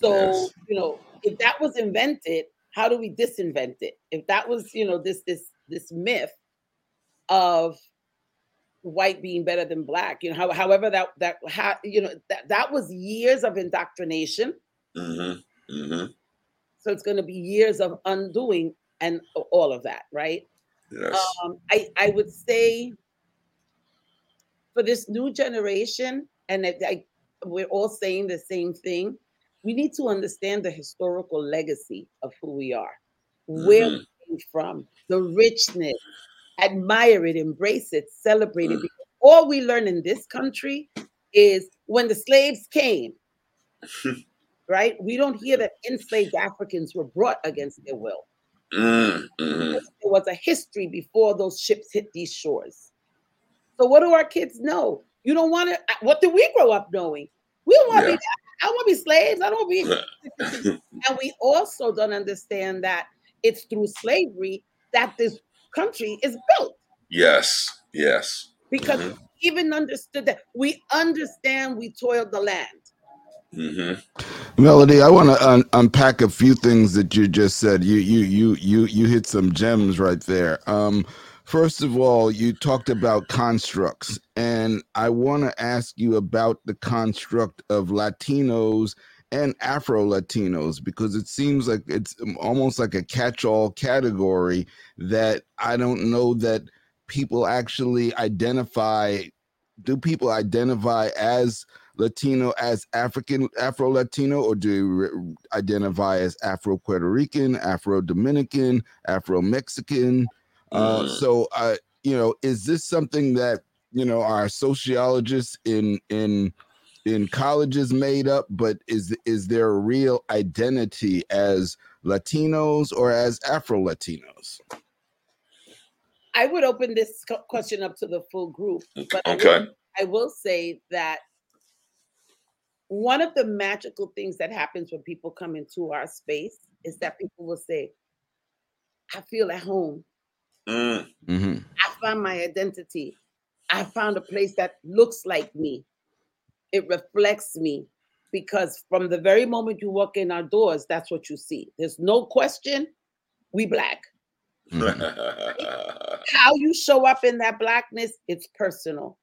So, yes. you know, if that was invented, how do we disinvent it? If that was, you know, this this this myth of white being better than black you know how, however that that ha, you know that, that was years of indoctrination mm-hmm. Mm-hmm. so it's going to be years of undoing and all of that right yes. um, I, I would say for this new generation and I, I, we're all saying the same thing we need to understand the historical legacy of who we are where mm-hmm. we came from the richness admire it, embrace it, celebrate it. Mm. All we learn in this country is when the slaves came, <laughs> right? We don't hear that enslaved Africans were brought against their will. Mm, mm-hmm. There was a history before those ships hit these shores. So, what do our kids know? You don't want to. What did we grow up knowing? We don't want to yeah. be. I don't want to be slaves. I don't want to be. <laughs> and we also don't understand that it's through slavery that this country is built. Yes, yes. Because mm-hmm. even understood that we understand we toiled the land. Mm-hmm. Melody, I want to un- unpack a few things that you just said. You you you you you hit some gems right there. Um, first of all, you talked about constructs, and I want to ask you about the construct of Latinos and Afro Latinos because it seems like it's almost like a catch all category that I don't know that people actually identify. Do people identify as Latino, as African, Afro Latino, or do they identify as Afro Puerto Rican, Afro Dominican, Afro Mexican? Uh, mm. so, uh, you know, is this something that you know our sociologists in in in colleges made up, but is is there a real identity as Latinos or as Afro Latinos? I would open this question up to the full group, but okay. I will, I will say that one of the magical things that happens when people come into our space is that people will say, I feel at home. Mm. Mm-hmm. I found my identity. I found a place that looks like me. It reflects me because from the very moment you walk in our doors, that's what you see. There's no question, we black. <laughs> How you show up in that blackness, it's personal.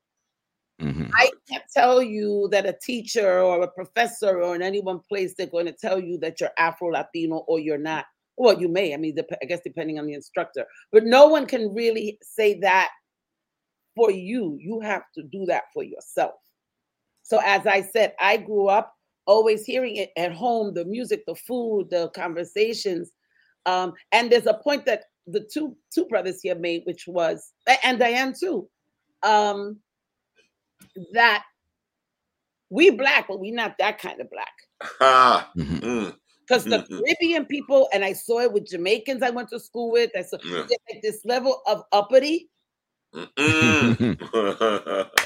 Mm-hmm. I can't tell you that a teacher or a professor or in any one place they're going to tell you that you're Afro Latino or you're not. Well, you may. I mean, dep- I guess depending on the instructor, but no one can really say that for you. You have to do that for yourself. So, as I said, I grew up always hearing it at home the music, the food, the conversations. Um, and there's a point that the two two brothers here made, which was, and Dianne too, um, that we black, but we not that kind of black. Mm-hmm. mm, Because the Mhm. Caribbean people, and I saw it with Jamaicans I went to school with, I saw Yeah. like this level of uppity. <laughs>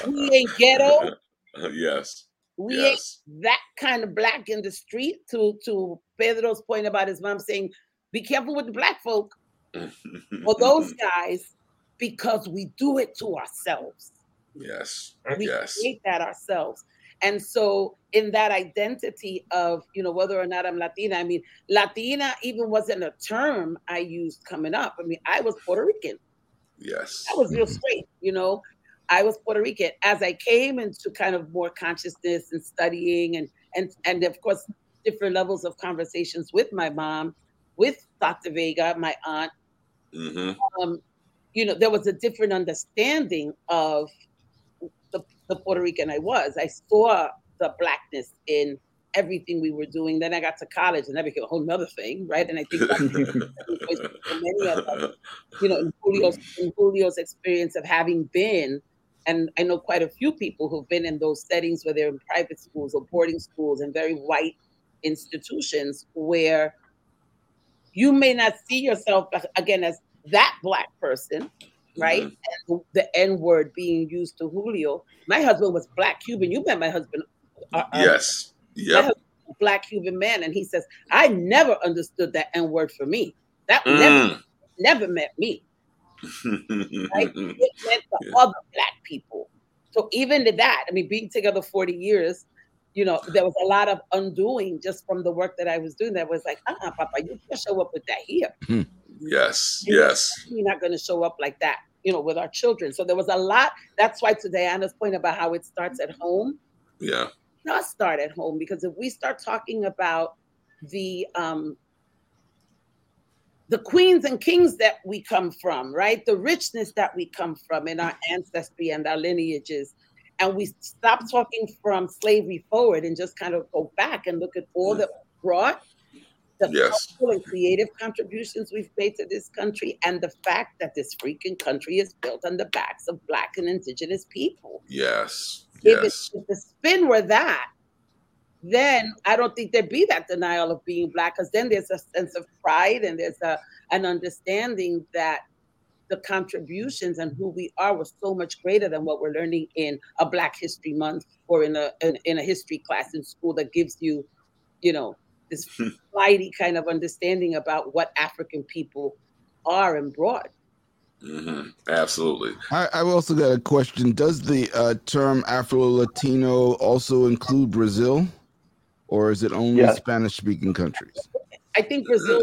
We ain't ghetto. <laughs> <laughs> yes. We yes. ain't that kind of black in the street. To to Pedro's point about his mom saying, "Be careful with the black folk <laughs> or those guys," because we do it to ourselves. Yes. We Yes. create that ourselves. And so, in that identity of, you know, whether or not I'm Latina, I mean, Latina even wasn't a term I used coming up. I mean, I was Puerto Rican. Yes. I was real <laughs> straight, you know. I was Puerto Rican. As I came into kind of more consciousness and studying, and and and of course, different levels of conversations with my mom, with Dr. Vega, my aunt, hmm um, you know, there was a different understanding of the, the Puerto Rican I was. I saw the blackness in everything we were doing. Then I got to college and that became a whole nother thing, right? And I think <laughs> many of us, you know, in Julio's, in Julio's experience of having been, and I know quite a few people who've been in those settings where they're in private schools or boarding schools and very white institutions where you may not see yourself again as that black person, right? And the N word being used to Julio. My husband was black Cuban. You met my husband. uh, uh, Yes. my Yep. husband was a black Cuban man, and he says, I never understood that N word for me. That never, Mm. never meant me. <laughs> Right? It meant the Yeah. other black people. So even to that, I mean, being together 40 years, you know, there was a lot of undoing just from the work that I was doing that was like, uh-uh, Papa, you can't show up with that here. yes. Yes. We're not going to show up like that, you know, with our children. So there was a lot. That's why to Diana's point about how it starts at home, Yeah. not start at home because if we start talking about the um the queens and kings that we come from right the richness that we come from in our ancestry and our lineages and we stop talking from slavery forward and just kind of go back and look at all that we brought the Yes. cultural and creative contributions we've made to this country and the fact that this freaking country is built on the backs of black and indigenous people Yes. if, it, Yes. if the spin were that, then I don't think there'd be that denial of being black, because then there's a sense of pride and there's a an understanding that the contributions and who we are was so much greater than what we're learning in a Black History Month or in a in, in a history class in school that gives you, you know, this flighty kind of understanding about what African people are and brought. hmm Absolutely. I, I've also got a question. Does the uh, term Afro Latino also include Brazil, or is it only Yes. Spanish speaking countries? I think Brazil.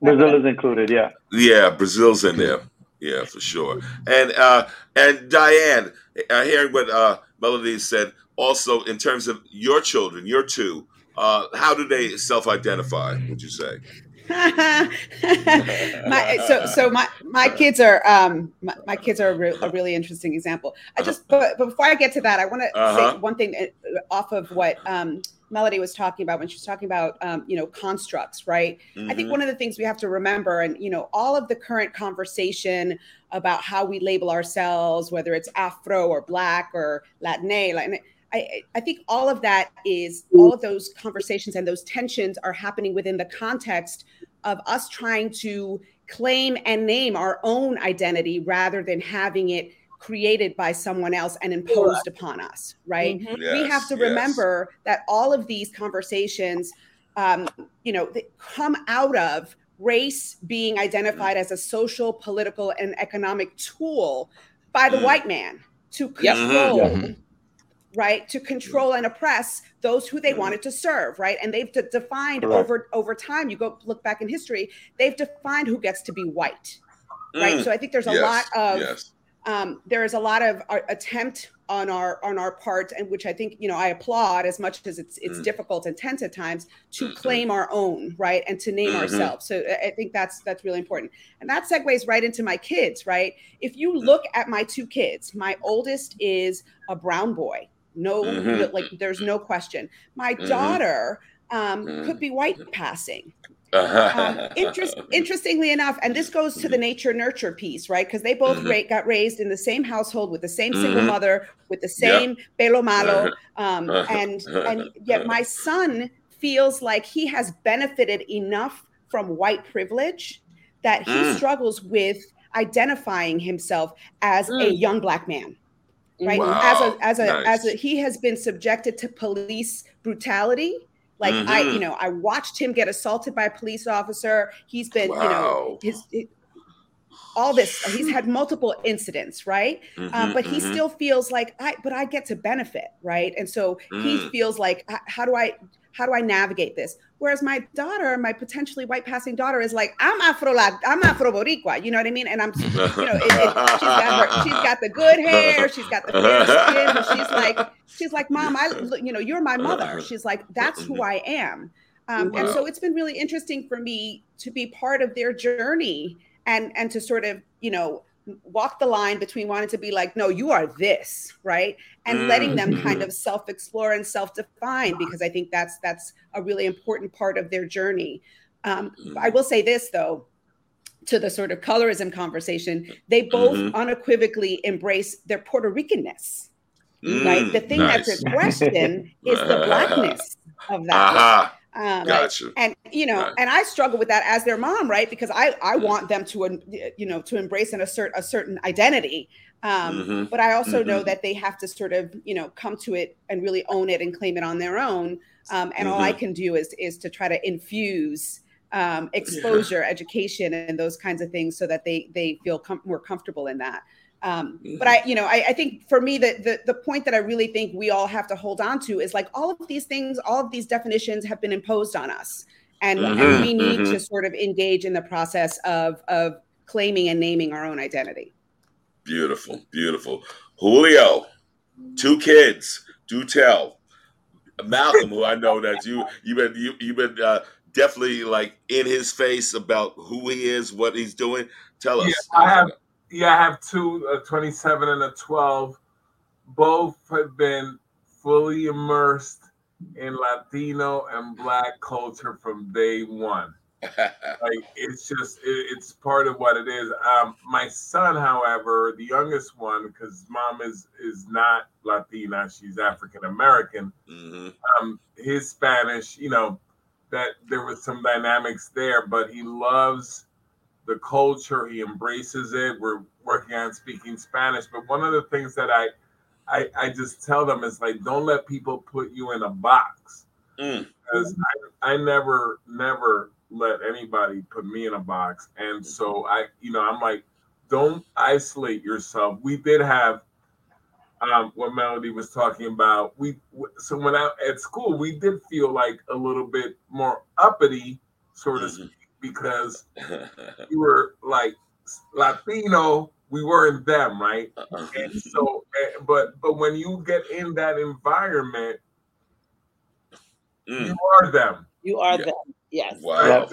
Brazil is included, yeah. Yeah, Brazil's in there. Yeah, for sure. And uh, and Dianne, uh, hearing what uh, Melody said, also in terms of your children, your two, uh, how do they self-identify? Would you say? <laughs> my, so so my my kids are um my, my kids are a, re- a really interesting example. I just but, but before I get to that, I want to Uh-huh. say one thing uh, off of what um Melody was talking about when she was talking about um, you know constructs, right? Mm-hmm. I think mm-hmm. one of the things we have to remember, and you know, all of the current conversation about how we label ourselves, whether it's Afro or Black or Latine, Latin, I, I think all of that is all of those conversations and those tensions are happening within the context of us trying to claim and name our own identity rather than having it created by someone else and imposed upon us, right? Mm-hmm. Yes, we have to yes. remember that all of these conversations, um, you know, come out of race being identified as a social, political, and economic tool by the mm. white man to control. Mm-hmm. Right to control and oppress those who they wanted to serve, right? And they've de- defined Correct. over over time. You go look back in history; they've defined who gets to be white, right? Mm. So I think there's a yes. lot of yes um, there is a lot of uh, attempt on our on our part, and which I think you know I applaud as much as it's it's mm. difficult and tense at times to mm-hmm. claim our own right and to name mm-hmm. ourselves. So I think that's that's really important, and that segues right into my kids. Right, if you mm. look at my two kids, my oldest is a brown boy. No, mm-hmm. like there's no question. My mm-hmm. daughter um, could mm. be white passing um, interest, <laughs> interestingly enough, and this goes to the nature nurture piece, right? Because they both mm-hmm. ra- got raised in the same household with the same mm-hmm. single mother, with the same yep. pelo malo, um, and and yet my son feels like he has benefited enough from white privilege that he mm. struggles with identifying himself as mm. a young black man right wow. as a as a nice. as a he has been subjected to police brutality like mm-hmm. I, you know, I watched him get assaulted by a police officer. He's been, wow. you know, his, his, all this. He's had multiple incidents, right? Mm-hmm, um, but he mm-hmm. still feels like I, but I get to benefit, right? And so mm. he feels like, how do I, how do I navigate this? Whereas my daughter, my potentially white passing daughter, is like, I'm Afro, I'm Afro Boricua. You know what I mean? And I'm, you know, it, it, she's got her, she's got the good hair, she's got the fair skin, and she's like, she's like, Mom, I, you know, you're my mother. She's like, that's who I am. Um, wow. And so it's been really interesting for me to be part of their journey and and to sort of, you know, walk the line between wanting to be like, no, you are this, right? And mm-hmm. letting them kind mm-hmm. of self-explore and self-define because I think that's that's a really important part of their journey. Um, mm-hmm. I will say this though, to the sort of colorism conversation, they both mm-hmm. unequivocally embrace their Puerto Ricanness. Mm, right. The thing nice. that's in question <laughs> is the blackness of that. Uh-huh. Um, gotcha. And you know, right. and I struggle with that as their mom, right? Because I I want them to you know to embrace and assert a certain identity. Um, mm-hmm. But I also mm-hmm. know that they have to sort of you know come to it and really own it and claim it on their own. Um, and mm-hmm. all I mm-hmm. can do is is to try to infuse um, exposure, yeah. education, and those kinds of things so that they they feel com- more comfortable in that. Um, mm-hmm. But I, you know, I, I think for me, the, the the point that I really think we all have to hold on to is like all of these things, all of these definitions have been imposed on us, and, mm-hmm. and we need mm-hmm. to sort of engage in the process of of claiming and naming our own identity. Beautiful, beautiful. Julio, two kids. Do tell. Malcolm, who I know that you you've been you, you've been uh, definitely like in his face about who he is, what he's doing. Tell us. Yeah, I have yeah, I have two, a 27 and a 12. Both have been fully immersed in Latino and Black culture from day one. <laughs> like it's just it, it's part of what it is. Um, my son, however, the youngest one, because mom is is not Latina, she's African American. Mm-hmm. Um, his Spanish, you know, that there was some dynamics there, but he loves the culture. He embraces it. We're working on speaking Spanish. But one of the things that I, I, I just tell them is like, don't let people put you in a box. Mm. Because I, I never, never let anybody put me in a box. And so I, you know, I'm like, don't isolate yourself. We did have um, what Melody was talking about. We so when I at school, we did feel like a little bit more uppity, sort of mm-hmm because <laughs> we were like Latino, we weren't them, right? Uh-uh. And so, eh, but but when you get in that environment, mm. you are them. You are yeah. them. Yes. Wow.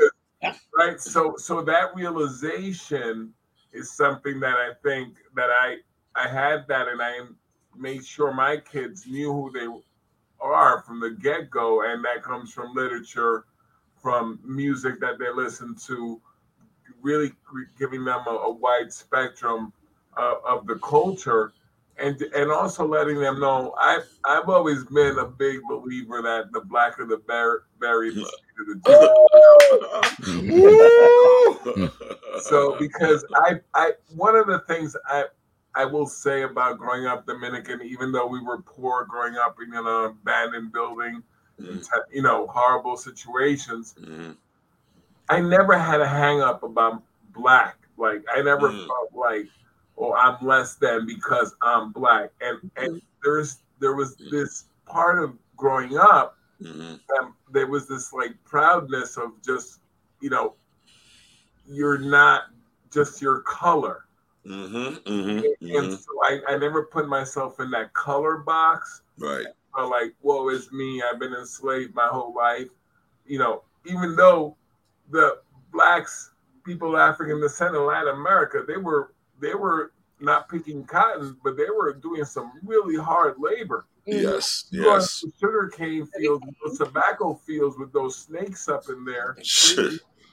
Right. So so that realization is something that I think that I I had that and I made sure my kids knew who they are from the get go, and that comes from literature, from music that they listen to, really giving them a, a wide spectrum uh, of the culture and and also letting them know I've I've always been a big believer that the blacker the berry, the sweeter the <laughs> so because I I one of the things I I will say about growing up Dominican, even though we were poor growing up in an abandoned building, mm. you know, horrible situations, mm. I never had a hang up about black. Like I never mm. felt like oh, I'm less than because I'm black. And and there's there was this part of growing up mm-hmm. there was this like proudness of just you know you're not just your color. Mm-hmm, mm-hmm, and, mm-hmm. so I, I never put myself in that color box. Right. So like, woe is me. I've been enslaved my whole life. You know, even though the blacks, people African descent in Latin America, they were they were not picking cotton, but they were doing some really hard labor. Yes, yes. Sugar cane fields, tobacco fields with those snakes up in there. <laughs>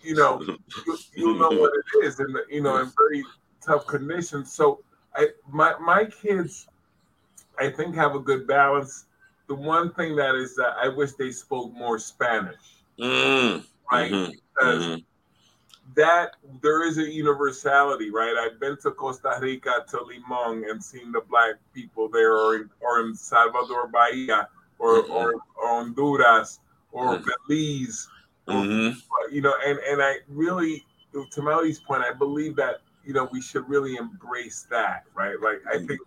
you know, you, you know what it is, and you know, in very tough conditions. So, I my my kids, I think, have a good balance. The one thing that is that I wish they spoke more Spanish, mm. right? Mm-hmm. Because mm-hmm that there is a universality, right? I've been to Costa Rica to Limon and seen the black people there, or in, or in Salvador Bahia, or, mm-hmm. or, or, Honduras, or mm-hmm. Belize, mm-hmm. You know, and and I really, to Melly's point, I believe that you know we should really embrace that, right? Like I mm-hmm. think.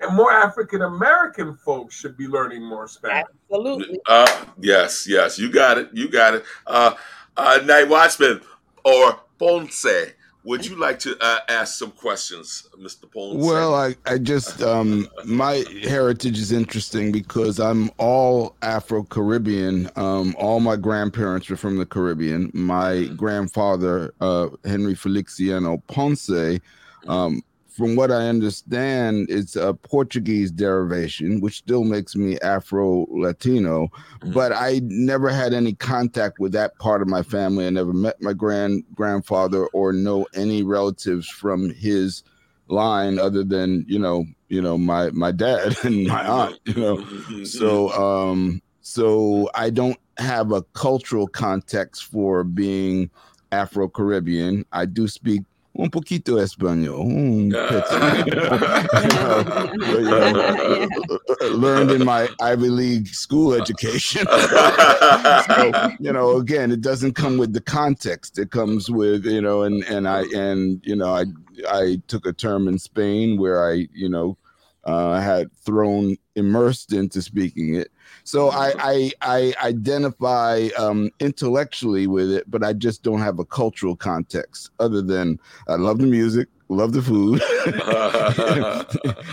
And more African American folks should be learning more Spanish. Absolutely. Uh, yes, yes, you got it. You got it. Uh, uh, Night Watchman or Poncé, would you like to uh, ask some questions, Mr. Poncé? Well, I, I just, um, my heritage is interesting because I'm all Afro Caribbean. Um, all my grandparents were from the Caribbean. My mm-hmm. grandfather, uh, Henry Feliciano Poncé, um, from what I understand, it's a Portuguese derivation, which still makes me Afro Latino. Mm-hmm. But I never had any contact with that part of my family. I never met my grand grandfather or know any relatives from his line other than you know you know my my dad <laughs> and my aunt you know so um so i don't have a cultural context for being afro caribbean i do speak un poquito español. Un <laughs> <laughs> learned in my Ivy League school education. <laughs> so, you know, again, it doesn't come with the context. It comes with, you know, and and I and you know, I I took a term in Spain where I, you know, uh, had thrown immersed into speaking it. So I I, I identify um, intellectually with it, but I just don't have a cultural context other than I love the music, love the food,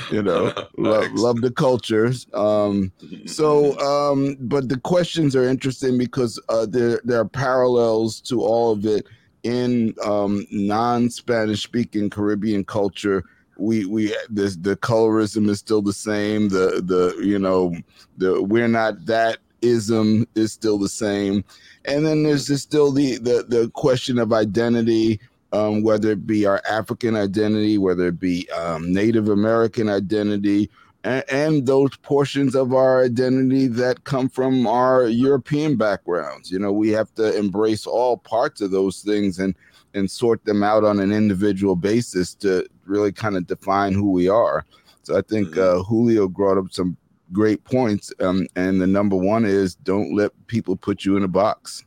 <laughs> you know, <laughs> love, love the cultures. Um, so, um, but the questions are interesting because uh, there there are parallels to all of it in um, non-Spanish speaking Caribbean culture we we the the colorism is still the same. The the you know the we're not that ism is still the same, and then there's just still the the the question of identity. Um, whether it be our African identity, whether it be um, Native American identity, and, and, those portions of our identity that come from our European backgrounds. You know, we have to embrace all parts of those things and and sort them out on an individual basis to really kind of define who we are. So I think mm-hmm. uh, Julio brought up some great points, um, and the number one is don't let people put you in a box.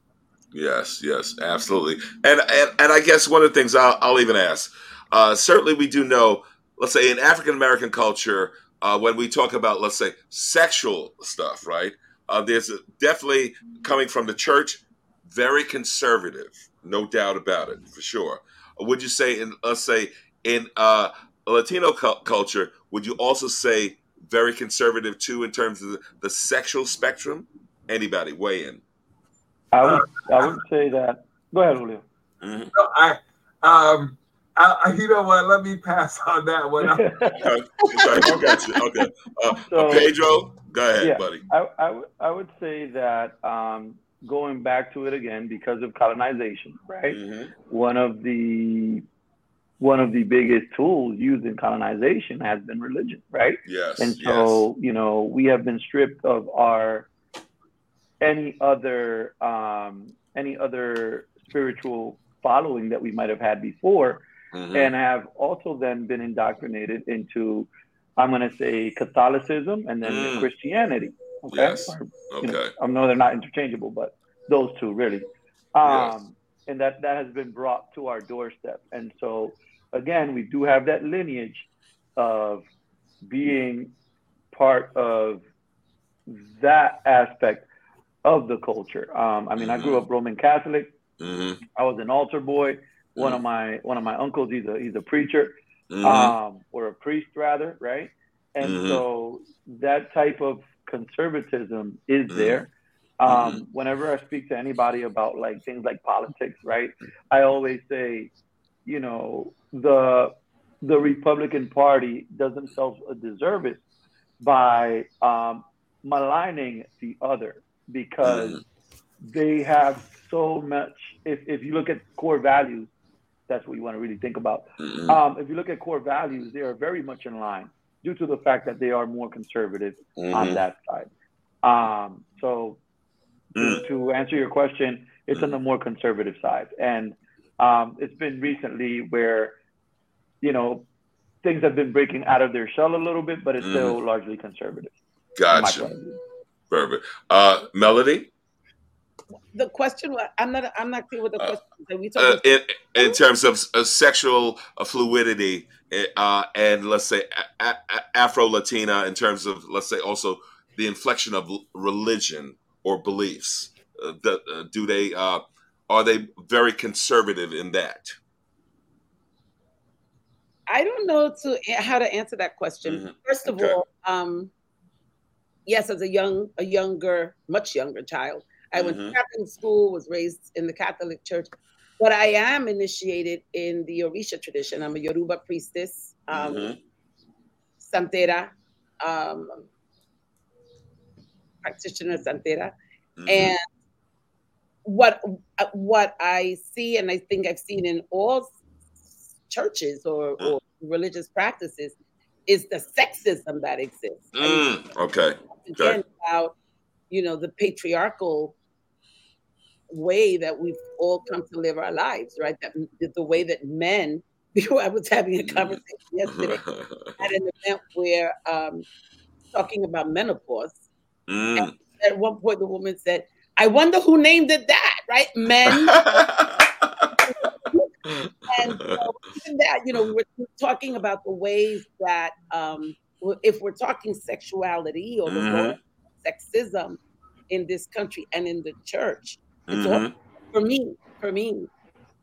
Yes, yes, absolutely. And and, and I guess one of the things I'll, I'll even ask, uh, certainly we do know, let's say in African American culture, uh, when we talk about let's say sexual stuff, right? Uh, there's definitely coming from the church, very conservative, no doubt about it, for sure. Would you say in let's say in uh, Latino cu- culture, would you also say very conservative too in terms of the, the sexual spectrum? Anybody weigh in? I would I would say that. Go ahead, Julio. Mm-hmm. No, I um. I, you know what? Let me pass on that one. <laughs> okay, got you. Okay, uh, so, Pedro. Go ahead, Yeah. buddy. I, I, would- I would say that um, going back to it again because of colonization, right? Mhm. One of the one of the biggest tools used in colonization has been religion, right? Yes. And yes. so, you know, we have been stripped of our any other um, any other spiritual following that we might have had before, Mhm. and have also then been indoctrinated into, I'm going to say Catholicism and then Mm. Christianity. Okay, Yes. Or, okay. know, I know they're not interchangeable, but those two really. Um, And that that has been brought to our doorstep. And so again, we do have that lineage of being part of that aspect of the culture. Um, I mean, I grew up Roman Catholic. hmm I was an altar boy. One of my one of my uncles, he's a he's a preacher hmm um, or a priest rather, right? And Mhm. so that type of conservatism is Mhm. there. Um, Whenever I speak to anybody about like things like politics, right? I always say, you know, the the Republican Party does themselves a disservice by um, maligning the other because they have so much. If, if you look at core values, that's what you want to really think about. Mhm. Um, if you look at core values, they are very much in line due to the fact that they are more conservative on Mhm. that side. Um, so to, Mm. to answer your question, it's on the more conservative side, and um, it's been recently where you know things have been breaking out of their shell a little bit, but it's still largely conservative. Gotcha. point of view. Perfect. Uh, Melody, The question I'm not, I'm not clear with the Uh, question. Are we uh, in in terms of uh, sexual uh, fluidity, uh, and let's say a- a- Afro Latina, in terms of let's say also the inflection of religion or beliefs, uh, the, uh, do they uh, are they very conservative in that? I don't know to how to answer that question. Mhm. First of Okay. all, um, yes, as a young, a younger, much younger child, I went to Mhm. Catholic school, was raised in the Catholic Church, but I am initiated in the Orisha tradition. I'm a Yoruba priestess, um, Mhm. Santera, um, practitioner Santera, Mhm. and what uh, what I see, and I think I've seen in all churches or, Mm. or religious practices, is the sexism that exists. I mean, Mm, okay. again about you know the patriarchal way that we've all come to live our lives, right? That the way that men. <laughs> I was having a Mm. conversation yesterday <laughs> at an event where um, talking about menopause. Mm. At one point, the woman said, "I wonder who named it that." Right? Men. <laughs> and so even that, you know, we're talking about the ways that, um, if we're talking sexuality or the Mhm. sexism in this country and in the church, it's all, Mhm. for me, for me,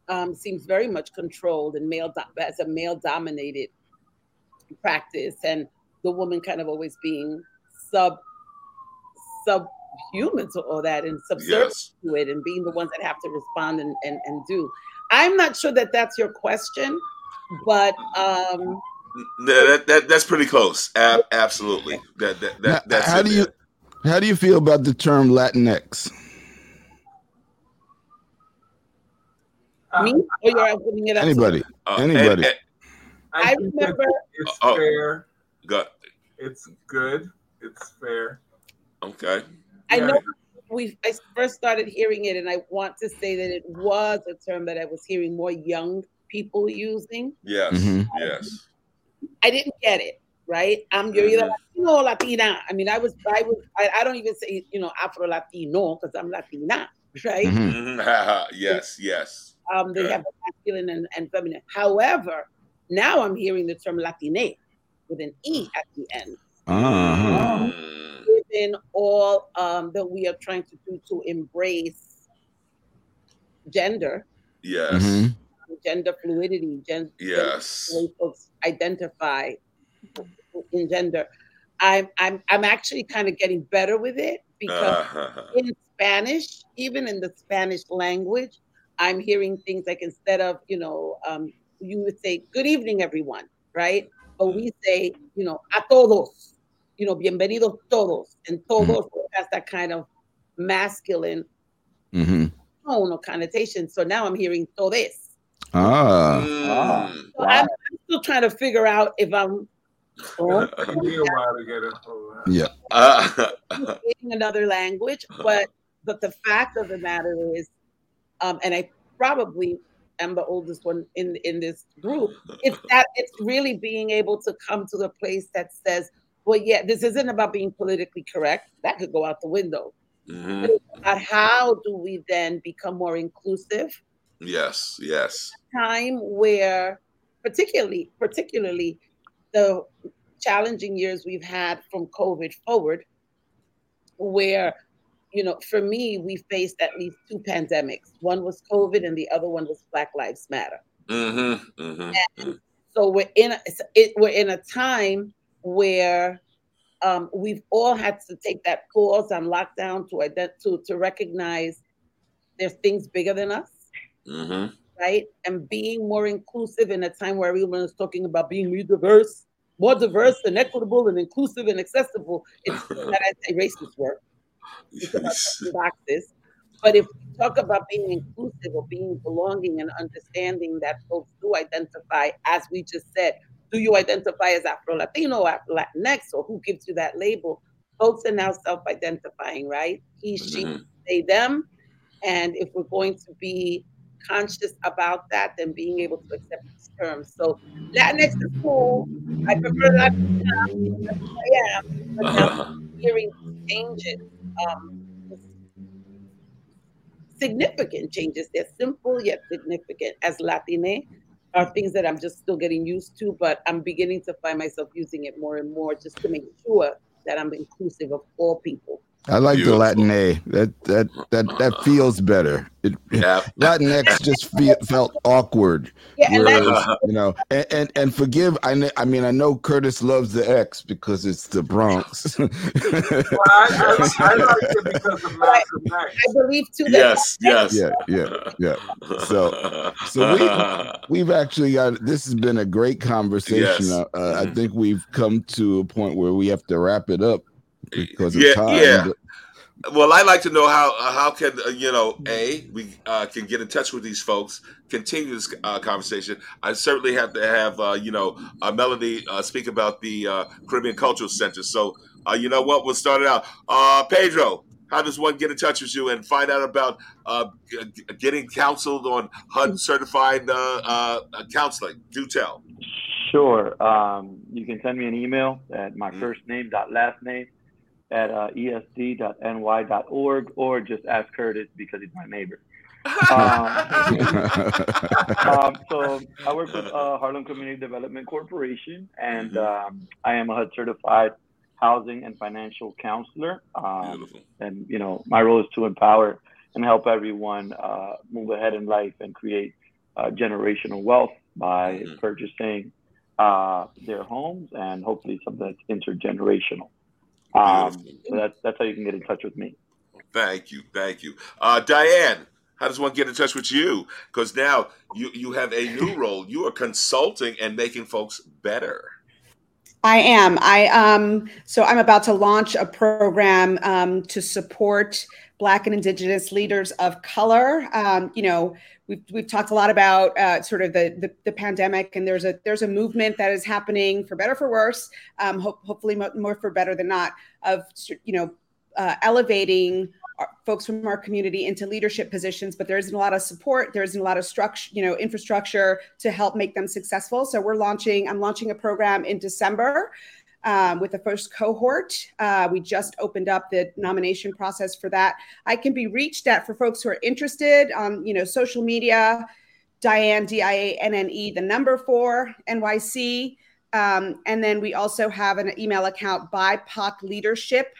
um, seems very much controlled and male do- as a male dominated practice, and the woman kind of always being sub subhuman to all that and subservient Yes. to it and being the ones that have to respond and, and, and do. I'm not sure that that's your question, but um, That, that, that- that's pretty close. Ab- absolutely. That, that, that, Now, that's how in do you there. how do you feel about the term Latinx? Me or you're opening it up. to- Anybody? Uh, Anybody. and- and- I think remember- it's Oh. fair. go- It's good. It's fair. okay. I Yeah. know we I first started hearing it, and I want to say that it was a term that I was hearing more young people using. Yes. Mhm. Yes. I didn't get it. Right? I'm you're either Mhm. Latino or Latina. I mean, I was I was I, I don't even say you know Afro Latino because I'm Latina, <laughs> right? Mhm. Mhm. <laughs> yes. Yes. Um, they Okay. have the masculine and, and feminine. However, now I'm hearing the term Latine with an E at the end. Uh-huh. Mm. Given all um, that we are trying to do to embrace gender, Yes. Mhm. gender fluidity, gen- Yes. the folks identify in gender. I'm I'm I'm actually kind of getting better with it because Uh-huh. in Spanish, even in the Spanish language, I'm hearing things like instead of, you know, um, you would say, good evening, everyone, right? But we say, you know, a todos, you know, bienvenidos todos, and todos mm-hmm. has that kind of masculine mm-hmm. tone or connotation. So now I'm hearing todes. Ah. ah. So wow. I'm, I'm, still trying to figure out if I'm. Oh, <laughs> yeah. <laughs> Uh, another language, but but the fact of the matter is, um, and I probably am the oldest one in in this group. It's that it's really being able to come to the place that says, well, yeah, this isn't about being politically correct. That could go out the window. Mm-hmm. about how do we then become more inclusive? Yes, yes. Time where, particularly, particularly, the challenging years we've had from COVID forward, where, you know, for me, we faced at least two pandemics. One was COVID, and the other one was Black Lives Matter. Mm-hmm, mm-hmm, mm-hmm. so we're in a, it, we're in a time where um, we've all had to take that pause on lockdown to ident- to to recognize there's things bigger than us, mm-hmm. right? And being more inclusive in a time where everyone is talking about being more diverse, more diverse and equitable and inclusive and accessible. It's <laughs> not as a racist <laughs> boxes. But if we talk about being inclusive or being belonging and understanding that folks do identify, as we just said, do you identify as Afro Latino, Afro Latinx, or who gives you that label? Folks are now self identifying, right? He, she, mm-hmm. they, them. And if we're going to be conscious about that, then being able to accept these terms. So Latinx is cool. I prefer Latinx. I am. But now <laughs> hearing changes, um, significant changes. They're simple yet significant. As Latine, are things that I'm just still getting used to, but I'm beginning to find myself using it more and more just to make sure that I'm inclusive of all people. I like Beautiful. the Latin A. That that that that feels better. It, yeah. Latinx just feel, felt awkward. Yeah, whereas, you know, and, and, and forgive. I I mean, I know Curtis loves the X because it's the Bronx. <laughs> well, I, I, I, like it because of I, <laughs> I believe too. yes, yes, yeah, yeah, yeah. So, so we we've actually got. This has been a great conversation. Yes. Uh, uh, I think we've come to a point where we have to wrap it up because of yeah, time. Yeah. Well, I'd like to know how uh, how can uh, you know a we uh, can get in touch with these folks, continue this uh, conversation. I certainly have to have uh, you know Melody uh, speak about the Caribbean Cultural Center. So you know what, we'll start it out. Pedro, how does one get in touch with you and find out about getting counseled on HUD certified counseling? Do tell. Sure. Um, you can send me an email at my mm-hmm. first name dot last name at uh, esd.ny.org or just ask Curtis because he's my neighbor. um, <laughs> um, so I work with uh, Harlem Community Development Corporation, and mm-hmm. um, I am a HUD certified housing and financial counselor. Um, and you know, my role is to empower and help everyone uh, move ahead in life and create uh, generational wealth by mm-hmm. purchasing uh, their homes and hopefully something that's intergenerational. Um, so that's that's how you can get in touch with me. Thank you, thank you, uh, Dianne. How does one get in touch with you? Because now you you have a new role. You are consulting and making folks better. I am. I um. So I'm about to launch a program um, to support Black and Indigenous leaders of color. Um, you know, we've we've talked a lot about uh, sort of the, the, the pandemic, and there's a there's a movement that is happening for better for worse. Um, ho- hopefully more for better than not of you know uh, elevating folks from our community into leadership positions but there isn't a lot of support there isn't a lot of structure you know infrastructure to help make them successful so we're launching i'm launching a program in december um, with the first cohort. Uh, we just opened up the nomination process for that. I can be reached at for folks who are interested on you know social media. Dianne D I A N N E the number four NYC, um, and then we also have an email account BIPOC Leadership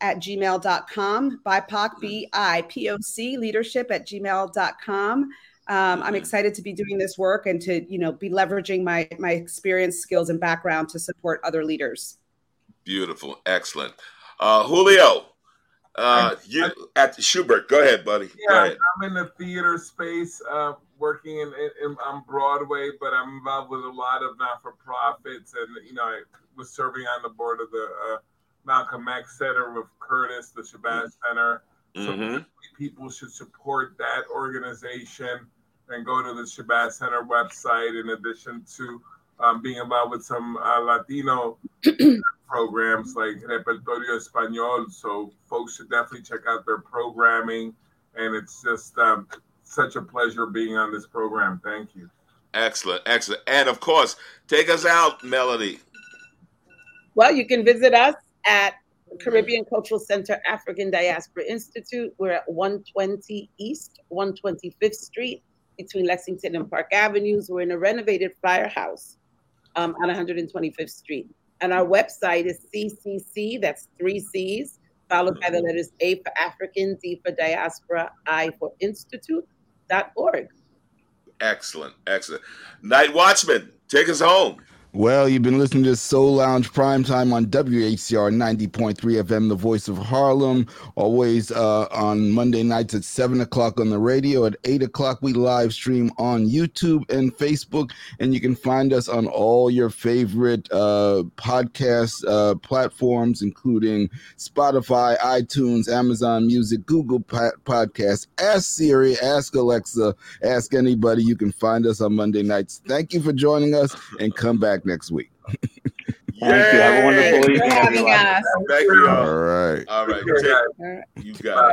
at gmail.com. BIPOC B I P O C leadership at gmail.com. Um, I'm excited to be doing this work and to, you know, be leveraging my my experience, skills, and background to support other leaders. Beautiful, excellent. Uh, Julio, Uh, you at Shubert. Go ahead, buddy. Yeah, ahead. I'm in the theater space, uh, working in, in, on Broadway, but I'm involved with a lot of not for profits, and you know, I was serving on the board of the uh, Malcolm X Center with Curtis, the Shabazz Center. So Mhm. people should support that organization and go to the Shabazz Center website. In addition to um, being involved with some uh, Latino <clears throat> programs like Repertorio Español, so folks should definitely check out their programming. And it's just um, such a pleasure being on this program. Thank you. Excellent, excellent. And of course, take us out, Melody. Well, you can visit us at Caribbean Cultural Center African Diaspora Institute. We're at 120 East, 125th Street, between Lexington and Park Avenues. We're in a renovated firehouse um, on 125th Street. And our website is CCC, that's three C's, followed by the letters A for African, D for Diaspora, I for Institute.org. Excellent, excellent. Night Watchman, take us home. Well, you've been listening to Soul Lounge Primetime on WHCR 90.3 FM, the voice of Harlem. Always uh, on Monday nights at 7 o'clock on the radio. At 8 o'clock, we live stream on YouTube and Facebook. And you can find us on all your favorite uh, podcast uh, platforms, including Spotify, iTunes, Amazon Music, Google Podcasts. Ask Siri, ask Alexa, ask anybody. You can find us on Monday nights. Thank you for joining us and come back next week. <laughs> Thank you. Have a wonderful evening, for having everyone. us. Thank you. All right. All right. Take care, Take- guys. All right. you got it.